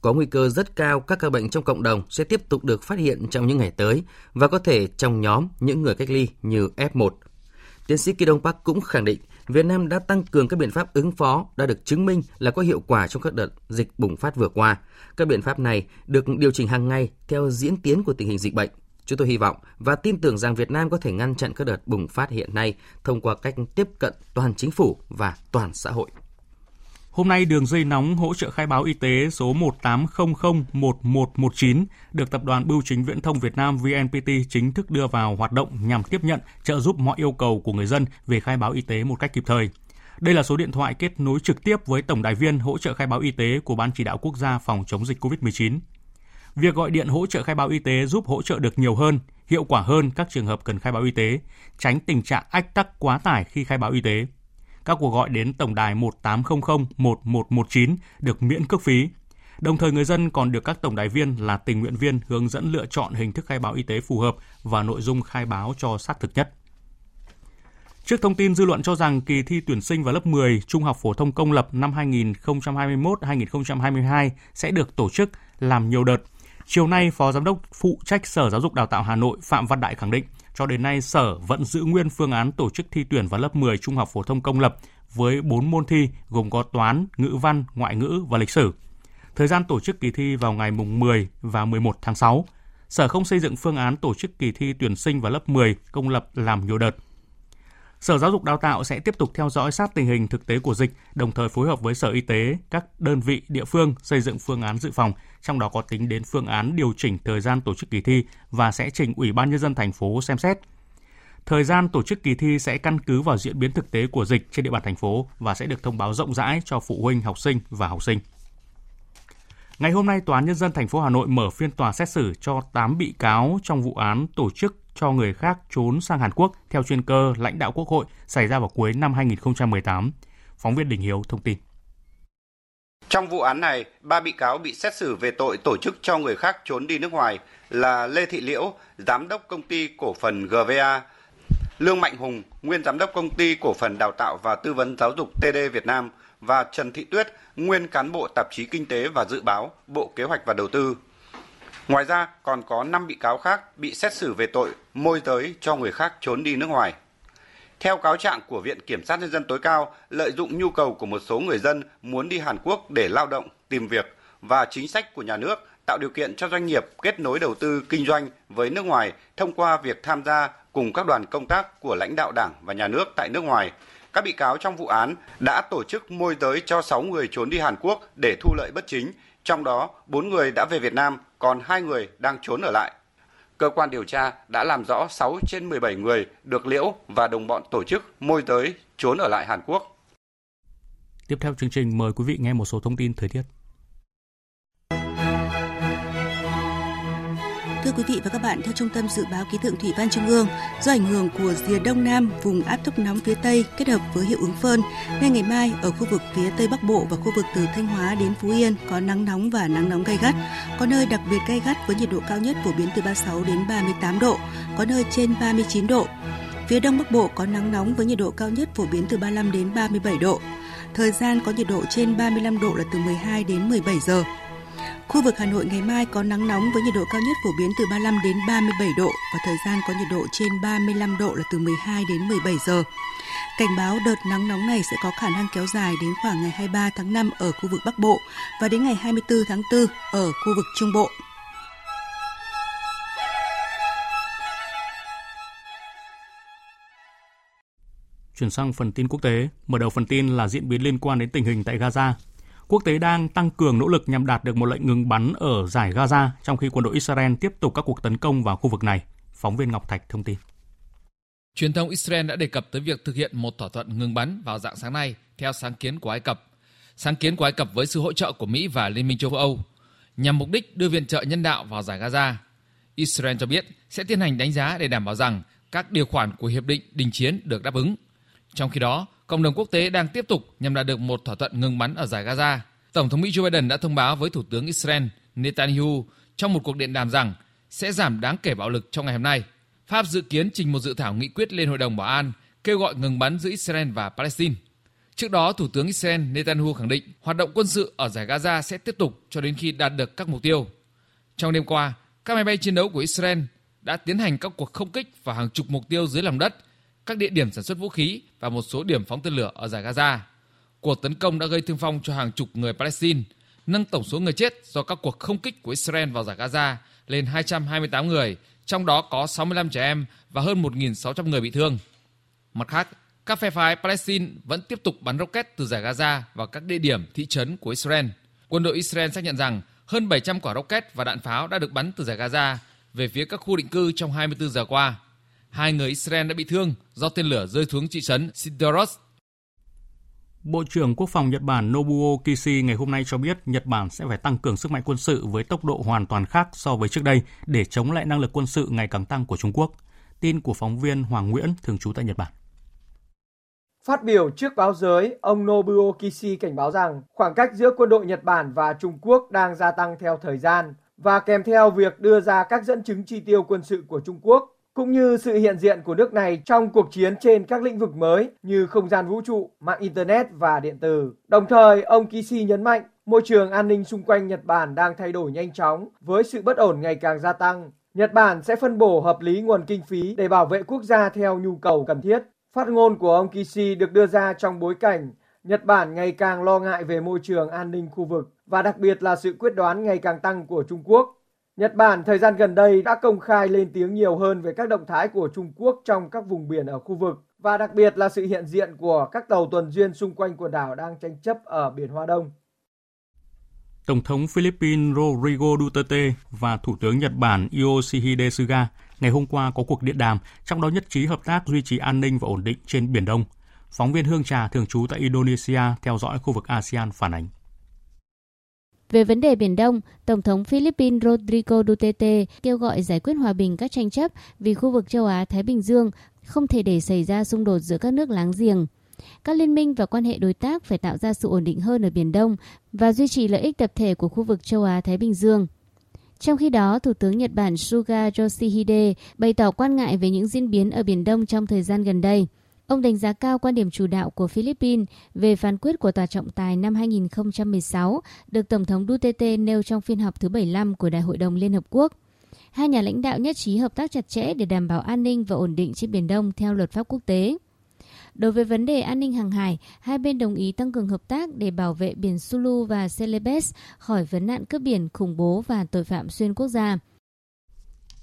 Có nguy cơ rất cao các ca bệnh trong cộng đồng sẽ tiếp tục được phát hiện trong những ngày tới và có thể trong nhóm những người cách ly như F1. Tiến sĩ Kỳ Đông Park cũng khẳng định Việt Nam đã tăng cường các biện pháp ứng phó đã được chứng minh là có hiệu quả trong các đợt dịch bùng phát vừa qua. Các biện pháp này được điều chỉnh hàng ngày theo diễn tiến của tình hình dịch bệnh. Chúng tôi hy vọng và tin tưởng rằng Việt Nam có thể ngăn chặn các đợt bùng phát hiện nay thông qua cách tiếp cận toàn chính phủ và toàn xã hội. Hôm nay, đường dây nóng hỗ trợ khai báo y tế số 18001119 được Tập đoàn Bưu chính Viễn thông Việt Nam VNPT chính thức đưa vào hoạt động nhằm tiếp nhận, trợ giúp mọi yêu cầu của người dân về khai báo y tế một cách kịp thời. Đây là số điện thoại kết nối trực tiếp với tổng đài viên hỗ trợ khai báo y tế của Ban chỉ đạo quốc gia phòng chống dịch COVID-19. Việc gọi điện hỗ trợ khai báo y tế giúp hỗ trợ được nhiều hơn, hiệu quả hơn các trường hợp cần khai báo y tế, tránh tình trạng ách tắc quá tải khi khai báo y tế. Các cuộc gọi đến tổng đài 1800 1119 được miễn cước phí. Đồng thời người dân còn được các tổng đài viên là tình nguyện viên hướng dẫn lựa chọn hình thức khai báo y tế phù hợp và nội dung khai báo cho xác thực nhất. Trước thông tin dư luận cho rằng kỳ thi tuyển sinh vào lớp 10 Trung học phổ thông công lập năm 2021-2022 sẽ được tổ chức làm nhiều đợt, chiều nay Phó Giám đốc phụ trách Sở Giáo dục Đào tạo Hà Nội Phạm Văn Đại khẳng định cho đến nay, Sở vẫn giữ nguyên phương án tổ chức thi tuyển vào lớp 10 trung học phổ thông công lập với 4 môn thi gồm có toán, ngữ văn, ngoại ngữ và lịch sử. Thời gian tổ chức kỳ thi vào ngày mùng 10 và 11 tháng 6. Sở không xây dựng phương án tổ chức kỳ thi tuyển sinh vào lớp 10 công lập làm nhiều đợt. Sở Giáo dục Đào tạo sẽ tiếp tục theo dõi sát tình hình thực tế của dịch, đồng thời phối hợp với Sở Y tế, các đơn vị địa phương xây dựng phương án dự phòng, trong đó có tính đến phương án điều chỉnh thời gian tổ chức kỳ thi và sẽ trình Ủy ban nhân dân thành phố xem xét. Thời gian tổ chức kỳ thi sẽ căn cứ vào diễn biến thực tế của dịch trên địa bàn thành phố và sẽ được thông báo rộng rãi cho phụ huynh, học sinh và học sinh. Ngày hôm nay, Tòa án Nhân dân thành phố Hà Nội mở phiên tòa xét xử cho 8 bị cáo trong vụ án tổ chức cho người khác trốn sang Hàn Quốc theo chuyên cơ lãnh đạo Quốc hội xảy ra vào cuối năm 2018. Phóng viên Đình Hiếu thông tin. Trong vụ án này, ba bị cáo bị xét xử về tội tổ chức cho người khác trốn đi nước ngoài là Lê Thị Liễu, giám đốc công ty cổ phần GVA, Lương Mạnh Hùng, nguyên giám đốc công ty cổ phần đào tạo và tư vấn giáo dục TD Việt Nam và Trần Thị Tuyết, nguyên cán bộ tạp chí Kinh tế và Dự báo, Bộ Kế hoạch và Đầu tư. Ngoài ra, còn có 5 bị cáo khác bị xét xử về tội môi giới cho người khác trốn đi nước ngoài. Theo cáo trạng của Viện Kiểm sát Nhân dân tối cao, lợi dụng nhu cầu của một số người dân muốn đi Hàn Quốc để lao động, tìm việc và chính sách của nhà nước tạo điều kiện cho doanh nghiệp kết nối đầu tư kinh doanh với nước ngoài thông qua việc tham gia cùng các đoàn công tác của lãnh đạo Đảng và nhà nước tại nước ngoài. Các bị cáo trong vụ án đã tổ chức môi giới cho 6 người trốn đi Hàn Quốc để thu lợi bất chính, trong đó 4 người đã về Việt Nam, còn 2 người đang trốn ở lại. Cơ quan điều tra đã làm rõ 6 trên 17 người được Liễu và đồng bọn tổ chức môi giới trốn ở lại Hàn Quốc. Tiếp theo chương trình mời quý vị nghe một số thông tin thời tiết. Thưa quý vị và các bạn, theo Trung tâm Dự báo Khí tượng Thủy văn Trung ương, do ảnh hưởng của rìa Đông Nam, vùng áp thấp nóng phía Tây kết hợp với hiệu ứng phơn, nên ngày mai ở khu vực phía Tây Bắc Bộ và khu vực từ Thanh Hóa đến Phú Yên có nắng nóng và nắng nóng gay gắt. Có nơi đặc biệt gay gắt với nhiệt độ cao nhất phổ biến từ 36 đến 38 độ, có nơi trên 39 độ. Phía Đông Bắc Bộ có nắng nóng với nhiệt độ cao nhất phổ biến từ 35 đến 37 độ. Thời gian có nhiệt độ trên 35 độ là từ 12 đến 17 giờ. Khu vực Hà Nội ngày mai có nắng nóng với nhiệt độ cao nhất phổ biến từ 35 đến 37 độ và thời gian có nhiệt độ trên 35 độ là từ 12 đến 17 giờ. Cảnh báo đợt nắng nóng này sẽ có khả năng kéo dài đến khoảng ngày 23 tháng 5 ở khu vực Bắc Bộ và đến ngày 24 tháng 4 ở khu vực Trung Bộ. Chuyển sang phần tin quốc tế, mở đầu phần tin là diễn biến liên quan đến tình hình tại Gaza. Quốc tế đang tăng cường nỗ lực nhằm đạt được một lệnh ngừng bắn ở giải Gaza trong khi quân đội Israel tiếp tục các cuộc tấn công vào khu vực này. Phóng viên Ngọc Thạch thông tin. Truyền thông Israel đã đề cập tới việc thực hiện một thỏa thuận ngừng bắn vào dạng sáng nay theo sáng kiến của Ai Cập. Sáng kiến của Ai Cập với sự hỗ trợ của Mỹ và Liên minh châu Âu nhằm mục đích đưa viện trợ nhân đạo vào giải Gaza. Israel cho biết sẽ tiến hành đánh giá để đảm bảo rằng các điều khoản của hiệp định đình chiến được đáp ứng. Trong khi đó, cộng đồng quốc tế đang tiếp tục nhằm đạt được một thỏa thuận ngừng bắn ở giải Gaza. Tổng thống Mỹ Joe Biden đã thông báo với Thủ tướng Israel Netanyahu trong một cuộc điện đàm rằng sẽ giảm đáng kể bạo lực trong ngày hôm nay. Pháp dự kiến trình một dự thảo nghị quyết lên Hội đồng Bảo an kêu gọi ngừng bắn giữa Israel và Palestine. Trước đó, Thủ tướng Israel Netanyahu khẳng định hoạt động quân sự ở giải Gaza sẽ tiếp tục cho đến khi đạt được các mục tiêu. Trong đêm qua, các máy bay chiến đấu của Israel đã tiến hành các cuộc không kích vào hàng chục mục tiêu dưới lòng đất các địa điểm sản xuất vũ khí và một số điểm phóng tên lửa ở giải Gaza. Cuộc tấn công đã gây thương vong cho hàng chục người Palestine, nâng tổng số người chết do các cuộc không kích của Israel vào giải Gaza lên 228 người, trong đó có 65 trẻ em và hơn 1.600 người bị thương. Mặt khác, các phe phái Palestine vẫn tiếp tục bắn rocket từ giải Gaza vào các địa điểm thị trấn của Israel. Quân đội Israel xác nhận rằng hơn 700 quả rocket và đạn pháo đã được bắn từ giải Gaza về phía các khu định cư trong 24 giờ qua hai người Israel đã bị thương do tên lửa rơi xuống thị trấn Sidoros. Bộ trưởng Quốc phòng Nhật Bản Nobuo Kishi ngày hôm nay cho biết Nhật Bản sẽ phải tăng cường sức mạnh quân sự với tốc độ hoàn toàn khác so với trước đây để chống lại năng lực quân sự ngày càng tăng của Trung Quốc. Tin của phóng viên Hoàng Nguyễn, thường trú tại Nhật Bản. Phát biểu trước báo giới, ông Nobuo Kishi cảnh báo rằng khoảng cách giữa quân đội Nhật Bản và Trung Quốc đang gia tăng theo thời gian và kèm theo việc đưa ra các dẫn chứng chi tiêu quân sự của Trung Quốc cũng như sự hiện diện của nước này trong cuộc chiến trên các lĩnh vực mới như không gian vũ trụ, mạng Internet và điện tử. Đồng thời, ông Kishi nhấn mạnh môi trường an ninh xung quanh Nhật Bản đang thay đổi nhanh chóng với sự bất ổn ngày càng gia tăng. Nhật Bản sẽ phân bổ hợp lý nguồn kinh phí để bảo vệ quốc gia theo nhu cầu cần thiết. Phát ngôn của ông Kishi được đưa ra trong bối cảnh Nhật Bản ngày càng lo ngại về môi trường an ninh khu vực và đặc biệt là sự quyết đoán ngày càng tăng của Trung Quốc Nhật Bản thời gian gần đây đã công khai lên tiếng nhiều hơn về các động thái của Trung Quốc trong các vùng biển ở khu vực và đặc biệt là sự hiện diện của các tàu tuần duyên xung quanh quần đảo đang tranh chấp ở biển Hoa Đông. Tổng thống Philippines Rodrigo Duterte và Thủ tướng Nhật Bản Yoshihide Suga ngày hôm qua có cuộc điện đàm, trong đó nhất trí hợp tác duy trì an ninh và ổn định trên Biển Đông. Phóng viên Hương Trà thường trú tại Indonesia theo dõi khu vực ASEAN phản ánh. Về vấn đề Biển Đông, Tổng thống Philippines Rodrigo Duterte kêu gọi giải quyết hòa bình các tranh chấp vì khu vực châu Á-Thái Bình Dương không thể để xảy ra xung đột giữa các nước láng giềng. Các liên minh và quan hệ đối tác phải tạo ra sự ổn định hơn ở Biển Đông và duy trì lợi ích tập thể của khu vực châu Á-Thái Bình Dương. Trong khi đó, Thủ tướng Nhật Bản Suga Yoshihide bày tỏ quan ngại về những diễn biến ở Biển Đông trong thời gian gần đây – Ông đánh giá cao quan điểm chủ đạo của Philippines về phán quyết của Tòa trọng tài năm 2016 được Tổng thống Duterte nêu trong phiên họp thứ 75 của Đại hội đồng Liên Hợp Quốc. Hai nhà lãnh đạo nhất trí hợp tác chặt chẽ để đảm bảo an ninh và ổn định trên Biển Đông theo luật pháp quốc tế. Đối với vấn đề an ninh hàng hải, hai bên đồng ý tăng cường hợp tác để bảo vệ biển Sulu và Celebes khỏi vấn nạn cướp biển, khủng bố và tội phạm xuyên quốc gia.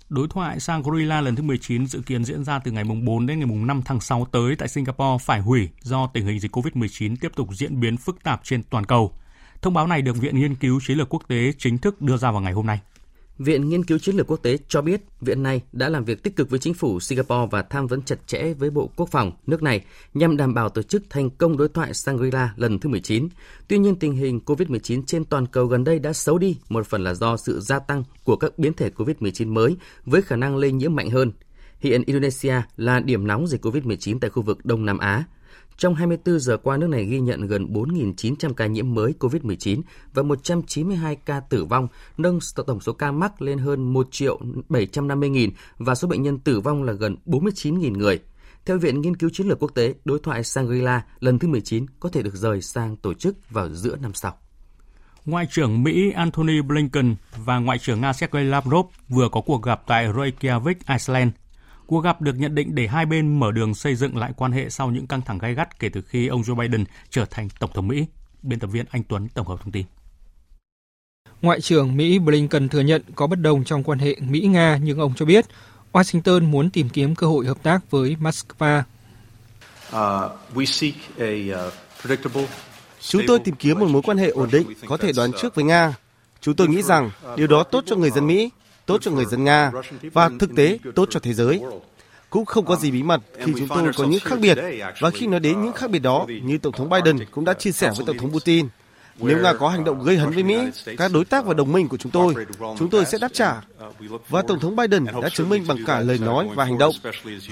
Đối thoại Shangri-La lần thứ 19 dự kiến diễn ra từ ngày 4 đến ngày 5 tháng 6 tới tại Singapore phải hủy do tình hình dịch COVID-19 tiếp tục diễn biến phức tạp trên toàn cầu. Thông báo này được Viện Nghiên cứu Chiến lược Quốc tế chính thức đưa ra vào ngày hôm nay. Viện Nghiên cứu Chiến lược Quốc tế cho biết viện này đã làm việc tích cực với chính phủ Singapore và tham vấn chặt chẽ với Bộ Quốc phòng nước này nhằm đảm bảo tổ chức thành công đối thoại Shangri-La lần thứ 19. Tuy nhiên, tình hình COVID-19 trên toàn cầu gần đây đã xấu đi, một phần là do sự gia tăng của các biến thể COVID-19 mới với khả năng lây nhiễm mạnh hơn. Hiện Indonesia là điểm nóng dịch COVID-19 tại khu vực Đông Nam Á. Trong 24 giờ qua, nước này ghi nhận gần 4.900 ca nhiễm mới COVID-19 và 192 ca tử vong, nâng tổng số ca mắc lên hơn 1 triệu 750 nghìn và số bệnh nhân tử vong là gần 49.000 người. Theo Viện Nghiên cứu Chiến lược Quốc tế, đối thoại Shangri-La lần thứ 19 có thể được rời sang tổ chức vào giữa năm sau. Ngoại trưởng Mỹ Antony Blinken và Ngoại trưởng Nga Sergei Lavrov vừa có cuộc gặp tại Reykjavik, Iceland Cuộc gặp được nhận định để hai bên mở đường xây dựng lại quan hệ sau những căng thẳng gay gắt kể từ khi ông Joe Biden trở thành Tổng thống Mỹ. Biên tập viên Anh Tuấn tổng hợp thông tin. Ngoại trưởng Mỹ Blinken thừa nhận có bất đồng trong quan hệ Mỹ-Nga nhưng ông cho biết Washington muốn tìm kiếm cơ hội hợp tác với Moscow. Chúng tôi tìm kiếm một mối quan hệ ổn định, có thể đoán trước với Nga. Chúng tôi nghĩ rằng điều đó tốt cho người dân Mỹ tốt cho người dân Nga và thực tế tốt cho thế giới. Cũng không có gì bí mật khi chúng tôi có những khác biệt và khi nói đến những khác biệt đó như Tổng thống Biden cũng đã chia sẻ với Tổng thống Putin. Nếu Nga có hành động gây hấn với Mỹ, các đối tác và đồng minh của chúng tôi, chúng tôi sẽ đáp trả. Và Tổng thống Biden đã chứng minh bằng cả lời nói và hành động,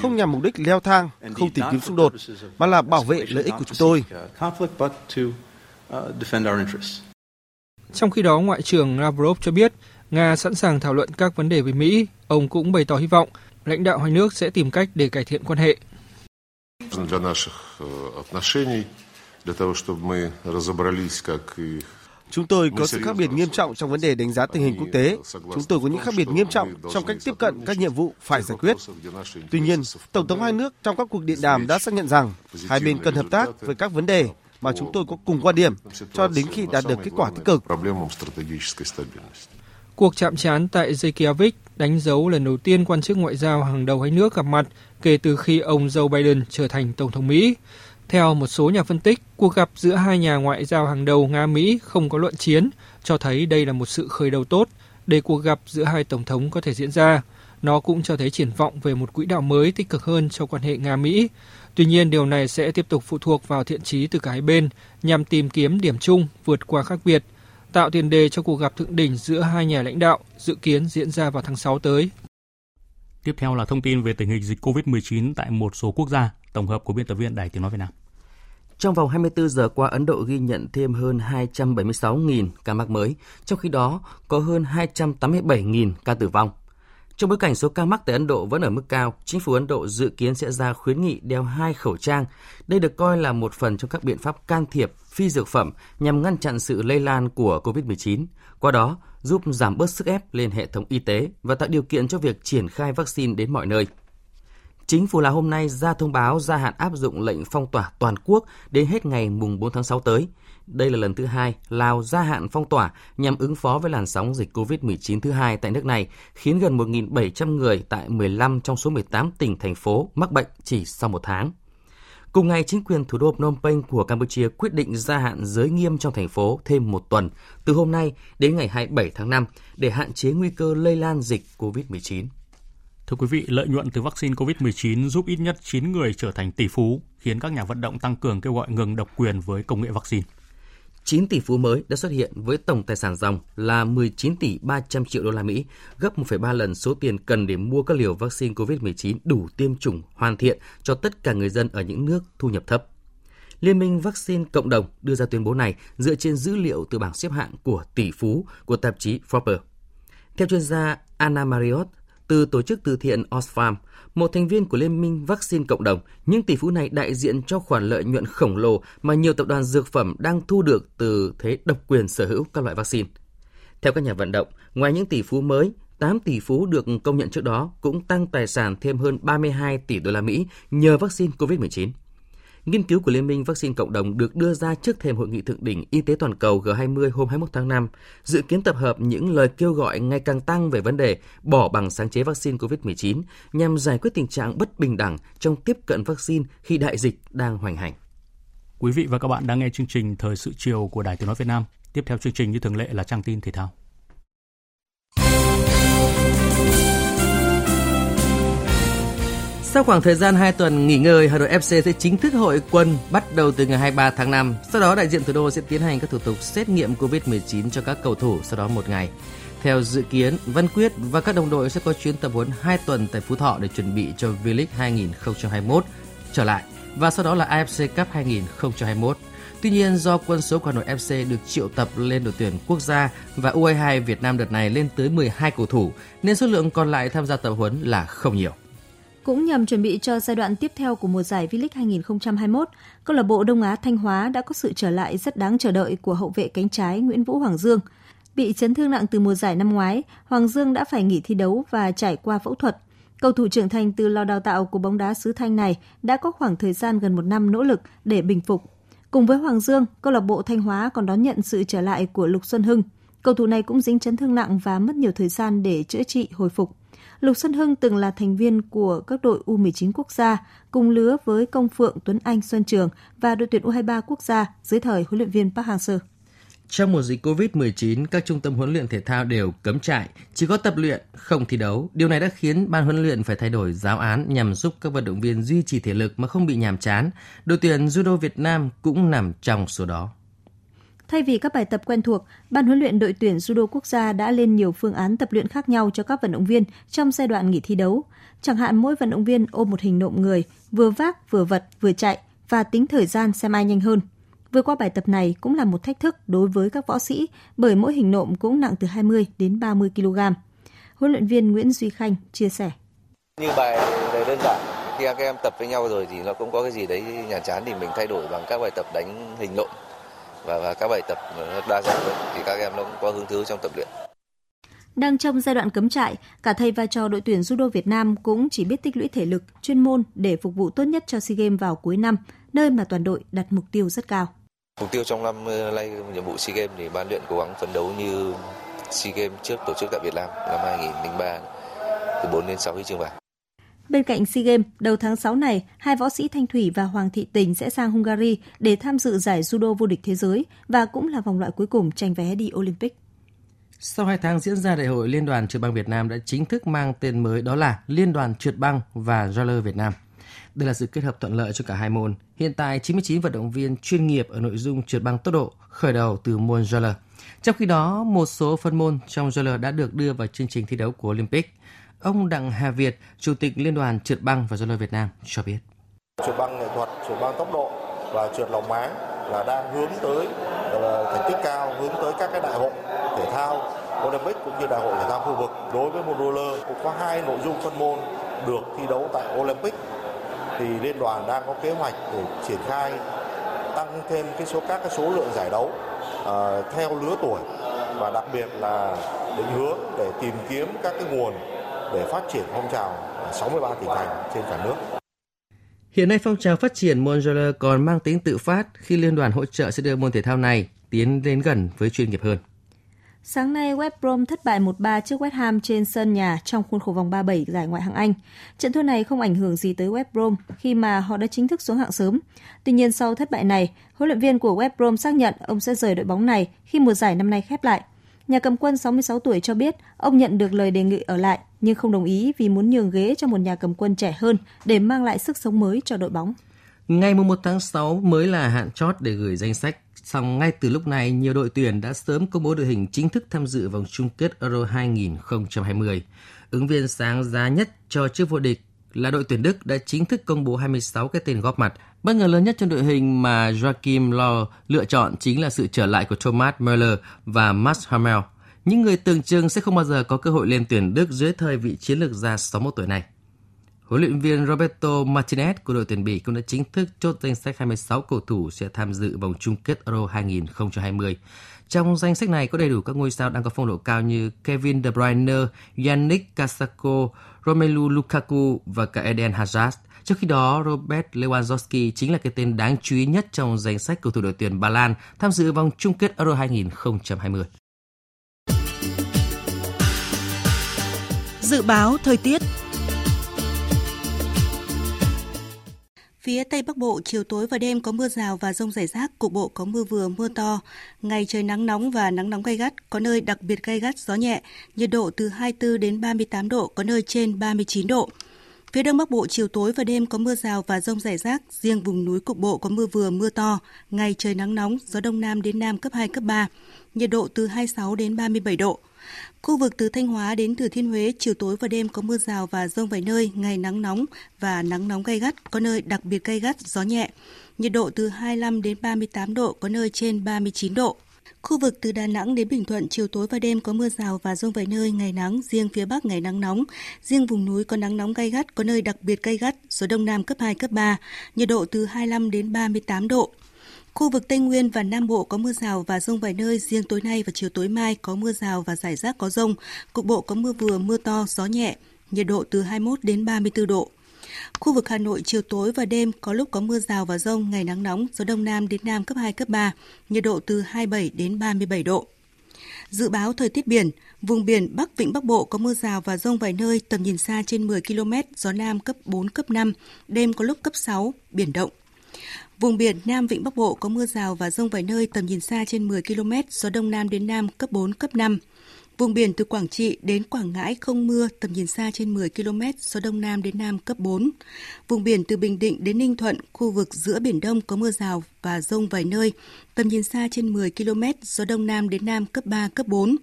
không nhằm mục đích leo thang, không tìm kiếm xung đột, mà là bảo vệ lợi ích của chúng tôi. Trong khi đó, Ngoại trưởng Lavrov cho biết Nga sẵn sàng thảo luận các vấn đề với Mỹ. Ông cũng bày tỏ hy vọng lãnh đạo hai nước sẽ tìm cách để cải thiện quan hệ. Chúng tôi có sự khác biệt nghiêm trọng trong vấn đề đánh giá tình hình quốc tế. Chúng tôi có những khác biệt nghiêm trọng trong cách tiếp cận các nhiệm vụ phải giải quyết. Tuy nhiên, Tổng thống hai nước trong các cuộc điện đàm đã xác nhận rằng hai bên cần hợp tác với các vấn đề mà chúng tôi có cùng quan điểm cho đến khi đạt được kết quả tích cực. Cuộc chạm trán tại Reykjavik đánh dấu lần đầu tiên quan chức ngoại giao hàng đầu hai nước gặp mặt kể từ khi ông Joe Biden trở thành Tổng thống Mỹ. Theo một số nhà phân tích, cuộc gặp giữa hai nhà ngoại giao hàng đầu Nga-Mỹ không có luận chiến, cho thấy đây là một sự khởi đầu tốt để cuộc gặp giữa hai tổng thống có thể diễn ra. Nó cũng cho thấy triển vọng về một quỹ đạo mới tích cực hơn cho quan hệ Nga-Mỹ. Tuy nhiên, điều này sẽ tiếp tục phụ thuộc vào thiện trí từ cả hai bên nhằm tìm kiếm điểm chung vượt qua khác biệt – tạo tiền đề cho cuộc gặp thượng đỉnh giữa hai nhà lãnh đạo dự kiến diễn ra vào tháng 6 tới. Tiếp theo là thông tin về tình hình dịch COVID-19 tại một số quốc gia, tổng hợp của biên tập viên Đài Tiếng Nói Việt Nam. Trong vòng 24 giờ qua, Ấn Độ ghi nhận thêm hơn 276.000 ca mắc mới, trong khi đó có hơn 287.000 ca tử vong. Trong bối cảnh số ca mắc tại Ấn Độ vẫn ở mức cao, chính phủ Ấn Độ dự kiến sẽ ra khuyến nghị đeo hai khẩu trang. Đây được coi là một phần trong các biện pháp can thiệp phi dược phẩm nhằm ngăn chặn sự lây lan của COVID-19, qua đó giúp giảm bớt sức ép lên hệ thống y tế và tạo điều kiện cho việc triển khai vaccine đến mọi nơi. Chính phủ Lào hôm nay ra thông báo gia hạn áp dụng lệnh phong tỏa toàn quốc đến hết ngày mùng 4 tháng 6 tới. Đây là lần thứ hai Lào gia hạn phong tỏa nhằm ứng phó với làn sóng dịch COVID-19 thứ hai tại nước này, khiến gần 1.700 người tại 15 trong số 18 tỉnh, thành phố mắc bệnh chỉ sau một tháng. Cùng ngày, chính quyền thủ đô Phnom Penh của Campuchia quyết định gia hạn giới nghiêm trong thành phố thêm một tuần, từ hôm nay đến ngày 27 tháng 5, để hạn chế nguy cơ lây lan dịch COVID-19. Thưa quý vị, lợi nhuận từ vaccine COVID-19 giúp ít nhất 9 người trở thành tỷ phú, khiến các nhà vận động tăng cường kêu gọi ngừng độc quyền với công nghệ vaccine. 9 tỷ phú mới đã xuất hiện với tổng tài sản dòng là 19 tỷ 300 triệu đô la Mỹ, gấp 1,3 lần số tiền cần để mua các liều vaccine COVID-19 đủ tiêm chủng hoàn thiện cho tất cả người dân ở những nước thu nhập thấp. Liên minh Vaccine Cộng đồng đưa ra tuyên bố này dựa trên dữ liệu từ bảng xếp hạng của tỷ phú của tạp chí Forbes. Theo chuyên gia Anna Marriott từ tổ chức từ thiện Oxfam, một thành viên của Liên minh Vaccine Cộng đồng, những tỷ phú này đại diện cho khoản lợi nhuận khổng lồ mà nhiều tập đoàn dược phẩm đang thu được từ thế độc quyền sở hữu các loại vaccine. Theo các nhà vận động, ngoài những tỷ phú mới, 8 tỷ phú được công nhận trước đó cũng tăng tài sản thêm hơn 32 tỷ đô la Mỹ nhờ vaccine COVID-19. Nghiên cứu của Liên minh Vaccine Cộng đồng được đưa ra trước thềm hội nghị thượng đỉnh y tế toàn cầu G20 hôm 21 tháng 5, dự kiến tập hợp những lời kêu gọi ngày càng tăng về vấn đề bỏ bằng sáng chế vaccine COVID-19 nhằm giải quyết tình trạng bất bình đẳng trong tiếp cận vaccine khi đại dịch đang hoành hành. Quý vị và các bạn đang nghe chương trình Thời sự chiều của Đài Tiếng Nói Việt Nam. Tiếp theo chương trình như thường lệ là trang tin thể thao. Sau khoảng thời gian 2 tuần nghỉ ngơi, Hà Nội FC sẽ chính thức hội quân bắt đầu từ ngày 23 tháng 5. Sau đó đại diện thủ đô sẽ tiến hành các thủ tục xét nghiệm COVID-19 cho các cầu thủ sau đó một ngày. Theo dự kiến, Văn Quyết và các đồng đội sẽ có chuyến tập huấn 2 tuần tại Phú Thọ để chuẩn bị cho V-League 2021 trở lại và sau đó là AFC Cup 2021. Tuy nhiên, do quân số của Hà Nội FC được triệu tập lên đội tuyển quốc gia và U22 Việt Nam đợt này lên tới 12 cầu thủ, nên số lượng còn lại tham gia tập huấn là không nhiều. Cũng nhằm chuẩn bị cho giai đoạn tiếp theo của mùa giải V-League 2021, câu lạc bộ Đông Á Thanh Hóa đã có sự trở lại rất đáng chờ đợi của hậu vệ cánh trái Nguyễn Vũ Hoàng Dương. Bị chấn thương nặng từ mùa giải năm ngoái, Hoàng Dương đã phải nghỉ thi đấu và trải qua phẫu thuật. Cầu thủ trưởng thành từ lò đào tạo của bóng đá xứ Thanh này đã có khoảng thời gian gần một năm nỗ lực để bình phục. Cùng với Hoàng Dương, câu lạc bộ Thanh Hóa còn đón nhận sự trở lại của Lục Xuân Hưng. Cầu thủ này cũng dính chấn thương nặng và mất nhiều thời gian để chữa trị hồi phục. Lục Xuân Hưng từng là thành viên của các đội U19 quốc gia, cùng lứa với Công Phượng, Tuấn Anh, Xuân Trường và đội tuyển U23 quốc gia dưới thời huấn luyện viên Park Hang-seo. Trong mùa dịch COVID-19, các trung tâm huấn luyện thể thao đều cấm trại, chỉ có tập luyện, không thi đấu. Điều này đã khiến ban huấn luyện phải thay đổi giáo án nhằm giúp các vận động viên duy trì thể lực mà không bị nhàm chán. Đội tuyển judo Việt Nam cũng nằm trong số đó. Thay vì các bài tập quen thuộc, ban huấn luyện đội tuyển judo quốc gia đã lên nhiều phương án tập luyện khác nhau cho các vận động viên trong giai đoạn nghỉ thi đấu. Chẳng hạn mỗi vận động viên ôm một hình nộm người, vừa vác, vừa vật, vừa chạy và tính thời gian xem ai nhanh hơn. Vượt qua bài tập này cũng là một thách thức đối với các võ sĩ bởi mỗi hình nộm cũng nặng từ 20 đến 30 kg. Huấn luyện viên Nguyễn Duy Khanh chia sẻ. Như bài này đơn giản, khi các em tập với nhau rồi thì nó cũng có cái gì đấy nhàn chán thì mình thay đổi bằng các bài tập đánh hình nộm và, và các bài tập đa dạng hơn thì các em nó cũng có hứng thú trong tập luyện. Đang trong giai đoạn cấm trại, cả thầy và trò đội tuyển judo Việt Nam cũng chỉ biết tích lũy thể lực, chuyên môn để phục vụ tốt nhất cho SEA Games vào cuối năm, nơi mà toàn đội đặt mục tiêu rất cao. Mục tiêu trong năm ờ, nay nhiệm vụ SEA Games thì ban luyện cố gắng phấn đấu như SEA Games trước tổ chức tại Việt Nam năm 2003 từ 4 đến 6 huy chương vàng. Bên cạnh SEA Games, đầu tháng 6 này, hai võ sĩ Thanh Thủy và Hoàng Thị Tình sẽ sang Hungary để tham dự giải judo vô địch thế giới và cũng là vòng loại cuối cùng tranh vé đi Olympic. Sau 2 tháng diễn ra đại hội Liên đoàn trượt băng Việt Nam đã chính thức mang tên mới đó là Liên đoàn trượt băng và roller Việt Nam. Đây là sự kết hợp thuận lợi cho cả hai môn. Hiện tại 99 vận động viên chuyên nghiệp ở nội dung trượt băng tốc độ khởi đầu từ môn roller. Trong khi đó, một số phân môn trong roller đã được đưa vào chương trình thi đấu của Olympic. Ông Đặng Hà Việt, Chủ tịch Liên đoàn trượt băng và roller Việt Nam cho biết. Trượt băng nghệ thuật, trượt băng tốc độ và trượt lòng máng là đang hướng tới thành tích cao, hướng tới các cái đại hội thể thao Olympic cũng như đại hội thể thao khu vực. Đối với môn roller cũng có hai nội dung phân môn được thi đấu tại Olympic thì liên đoàn đang có kế hoạch để triển khai tăng thêm cái số các cái số lượng giải đấu uh, theo lứa tuổi và đặc biệt là định hướng để tìm kiếm các cái nguồn để phát triển phong trào 63 tỉnh thành trên cả nước. Hiện nay phong trào phát triển môn roller còn mang tính tự phát khi liên đoàn hỗ trợ sẽ đưa môn thể thao này tiến đến gần với chuyên nghiệp hơn. Sáng nay, West Brom thất bại 1-3 trước West Ham trên sân nhà trong khuôn khổ vòng 37 giải Ngoại hạng Anh. Trận thua này không ảnh hưởng gì tới West Brom khi mà họ đã chính thức xuống hạng sớm. Tuy nhiên sau thất bại này, huấn luyện viên của West Brom xác nhận ông sẽ rời đội bóng này khi mùa giải năm nay khép lại. Nhà cầm quân 66 tuổi cho biết ông nhận được lời đề nghị ở lại nhưng không đồng ý vì muốn nhường ghế cho một nhà cầm quân trẻ hơn để mang lại sức sống mới cho đội bóng. Ngày 1 tháng 6 mới là hạn chót để gửi danh sách Song ngay từ lúc này, nhiều đội tuyển đã sớm công bố đội hình chính thức tham dự vòng chung kết Euro 2020. Ứng viên sáng giá nhất cho chức vô địch là đội tuyển Đức đã chính thức công bố 26 cái tên góp mặt. Bất ngờ lớn nhất trong đội hình mà Joachim Löw lựa chọn chính là sự trở lại của Thomas Müller và Mats Hummels, những người tưởng chừng sẽ không bao giờ có cơ hội lên tuyển Đức dưới thời vị chiến lược gia 61 tuổi này. Huấn luyện viên Roberto Martinez của đội tuyển Bỉ cũng đã chính thức chốt danh sách 26 cầu thủ sẽ tham dự vòng chung kết Euro 2020. Trong danh sách này có đầy đủ các ngôi sao đang có phong độ cao như Kevin De Bruyne, Yannick Casako, Romelu Lukaku và cả Eden Hazard. Trước khi đó, Robert Lewandowski chính là cái tên đáng chú ý nhất trong danh sách cầu thủ đội tuyển Ba Lan tham dự vòng chung kết Euro 2020. Dự báo thời tiết Phía Tây Bắc Bộ, chiều tối và đêm có mưa rào và rông rải rác, cục bộ có mưa vừa, mưa to. Ngày trời nắng nóng và nắng nóng gay gắt, có nơi đặc biệt gay gắt, gió nhẹ, nhiệt độ từ 24 đến 38 độ, có nơi trên 39 độ. Phía Đông Bắc Bộ chiều tối và đêm có mưa rào và rông rải rác, riêng vùng núi cục bộ có mưa vừa mưa to, ngày trời nắng nóng, gió đông nam đến nam cấp 2 cấp 3, nhiệt độ từ 26 đến 37 độ. Khu vực từ Thanh Hóa đến Thừa Thiên Huế, chiều tối và đêm có mưa rào và rông vài nơi, ngày nắng nóng và nắng nóng gay gắt, có nơi đặc biệt gay gắt, gió nhẹ. Nhiệt độ từ 25 đến 38 độ, có nơi trên 39 độ. Khu vực từ Đà Nẵng đến Bình Thuận chiều tối và đêm có mưa rào và rông vài nơi, ngày nắng, riêng phía Bắc ngày nắng nóng, riêng vùng núi có nắng nóng gay gắt, có nơi đặc biệt gay gắt, gió đông nam cấp 2 cấp 3, nhiệt độ từ 25 đến 38 độ. Khu vực Tây Nguyên và Nam Bộ có mưa rào và rông vài nơi, riêng tối nay và chiều tối mai có mưa rào và rải rác có rông, cục bộ có mưa vừa mưa to, gió nhẹ, nhiệt độ từ 21 đến 34 độ. Khu vực Hà Nội chiều tối và đêm có lúc có mưa rào và rông, ngày nắng nóng, gió đông nam đến nam cấp 2, cấp 3, nhiệt độ từ 27 đến 37 độ. Dự báo thời tiết biển, vùng biển Bắc Vịnh Bắc Bộ có mưa rào và rông vài nơi, tầm nhìn xa trên 10 km, gió Nam cấp 4, cấp 5, đêm có lúc cấp 6, biển động. Vùng biển Nam Vịnh Bắc Bộ có mưa rào và rông vài nơi tầm nhìn xa trên 10 km, gió Đông Nam đến Nam cấp 4, cấp 5. Vùng biển từ Quảng Trị đến Quảng Ngãi không mưa, tầm nhìn xa trên 10 km, gió Đông Nam đến Nam cấp 4. Vùng biển từ Bình Định đến Ninh Thuận, khu vực giữa Biển Đông có mưa rào và rông vài nơi, tầm nhìn xa trên 10 km, gió Đông Nam đến Nam cấp 3, cấp 4.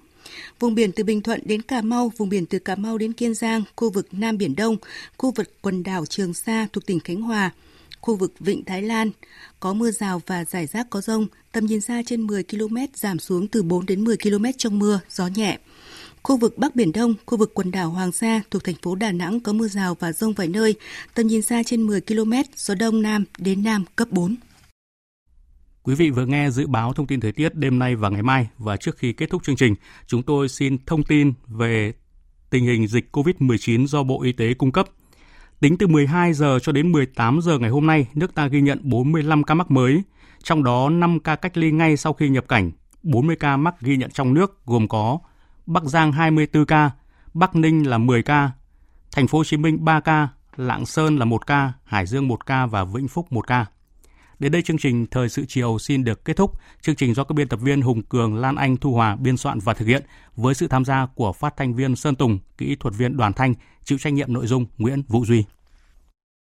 Vùng biển từ Bình Thuận đến Cà Mau, vùng biển từ Cà Mau đến Kiên Giang, khu vực Nam Biển Đông, khu vực quần đảo Trường Sa thuộc tỉnh Khánh Hòa, khu vực Vịnh Thái Lan có mưa rào và rải rác có rông, tầm nhìn xa trên 10 km giảm xuống từ 4 đến 10 km trong mưa, gió nhẹ. Khu vực Bắc Biển Đông, khu vực quần đảo Hoàng Sa thuộc thành phố Đà Nẵng có mưa rào và rông vài nơi, tầm nhìn xa trên 10 km, gió Đông Nam đến Nam cấp 4. Quý vị vừa nghe dự báo thông tin thời tiết đêm nay và ngày mai và trước khi kết thúc chương trình, chúng tôi xin thông tin về tình hình dịch COVID-19 do Bộ Y tế cung cấp – Tính từ 12 giờ cho đến 18 giờ ngày hôm nay, nước ta ghi nhận 45 ca mắc mới, trong đó 5 ca cách ly ngay sau khi nhập cảnh, 40 ca mắc ghi nhận trong nước gồm có Bắc Giang 24 ca, Bắc Ninh là 10 ca, Thành phố Hồ Chí Minh 3 ca, Lạng Sơn là 1 ca, Hải Dương 1 ca và Vĩnh Phúc 1 ca. Đến đây chương trình Thời sự chiều xin được kết thúc. Chương trình do các biên tập viên Hùng Cường, Lan Anh, Thu Hòa biên soạn và thực hiện với sự tham gia của phát thanh viên Sơn Tùng, kỹ thuật viên Đoàn Thanh, chịu trách nhiệm nội dung Nguyễn Vũ Duy.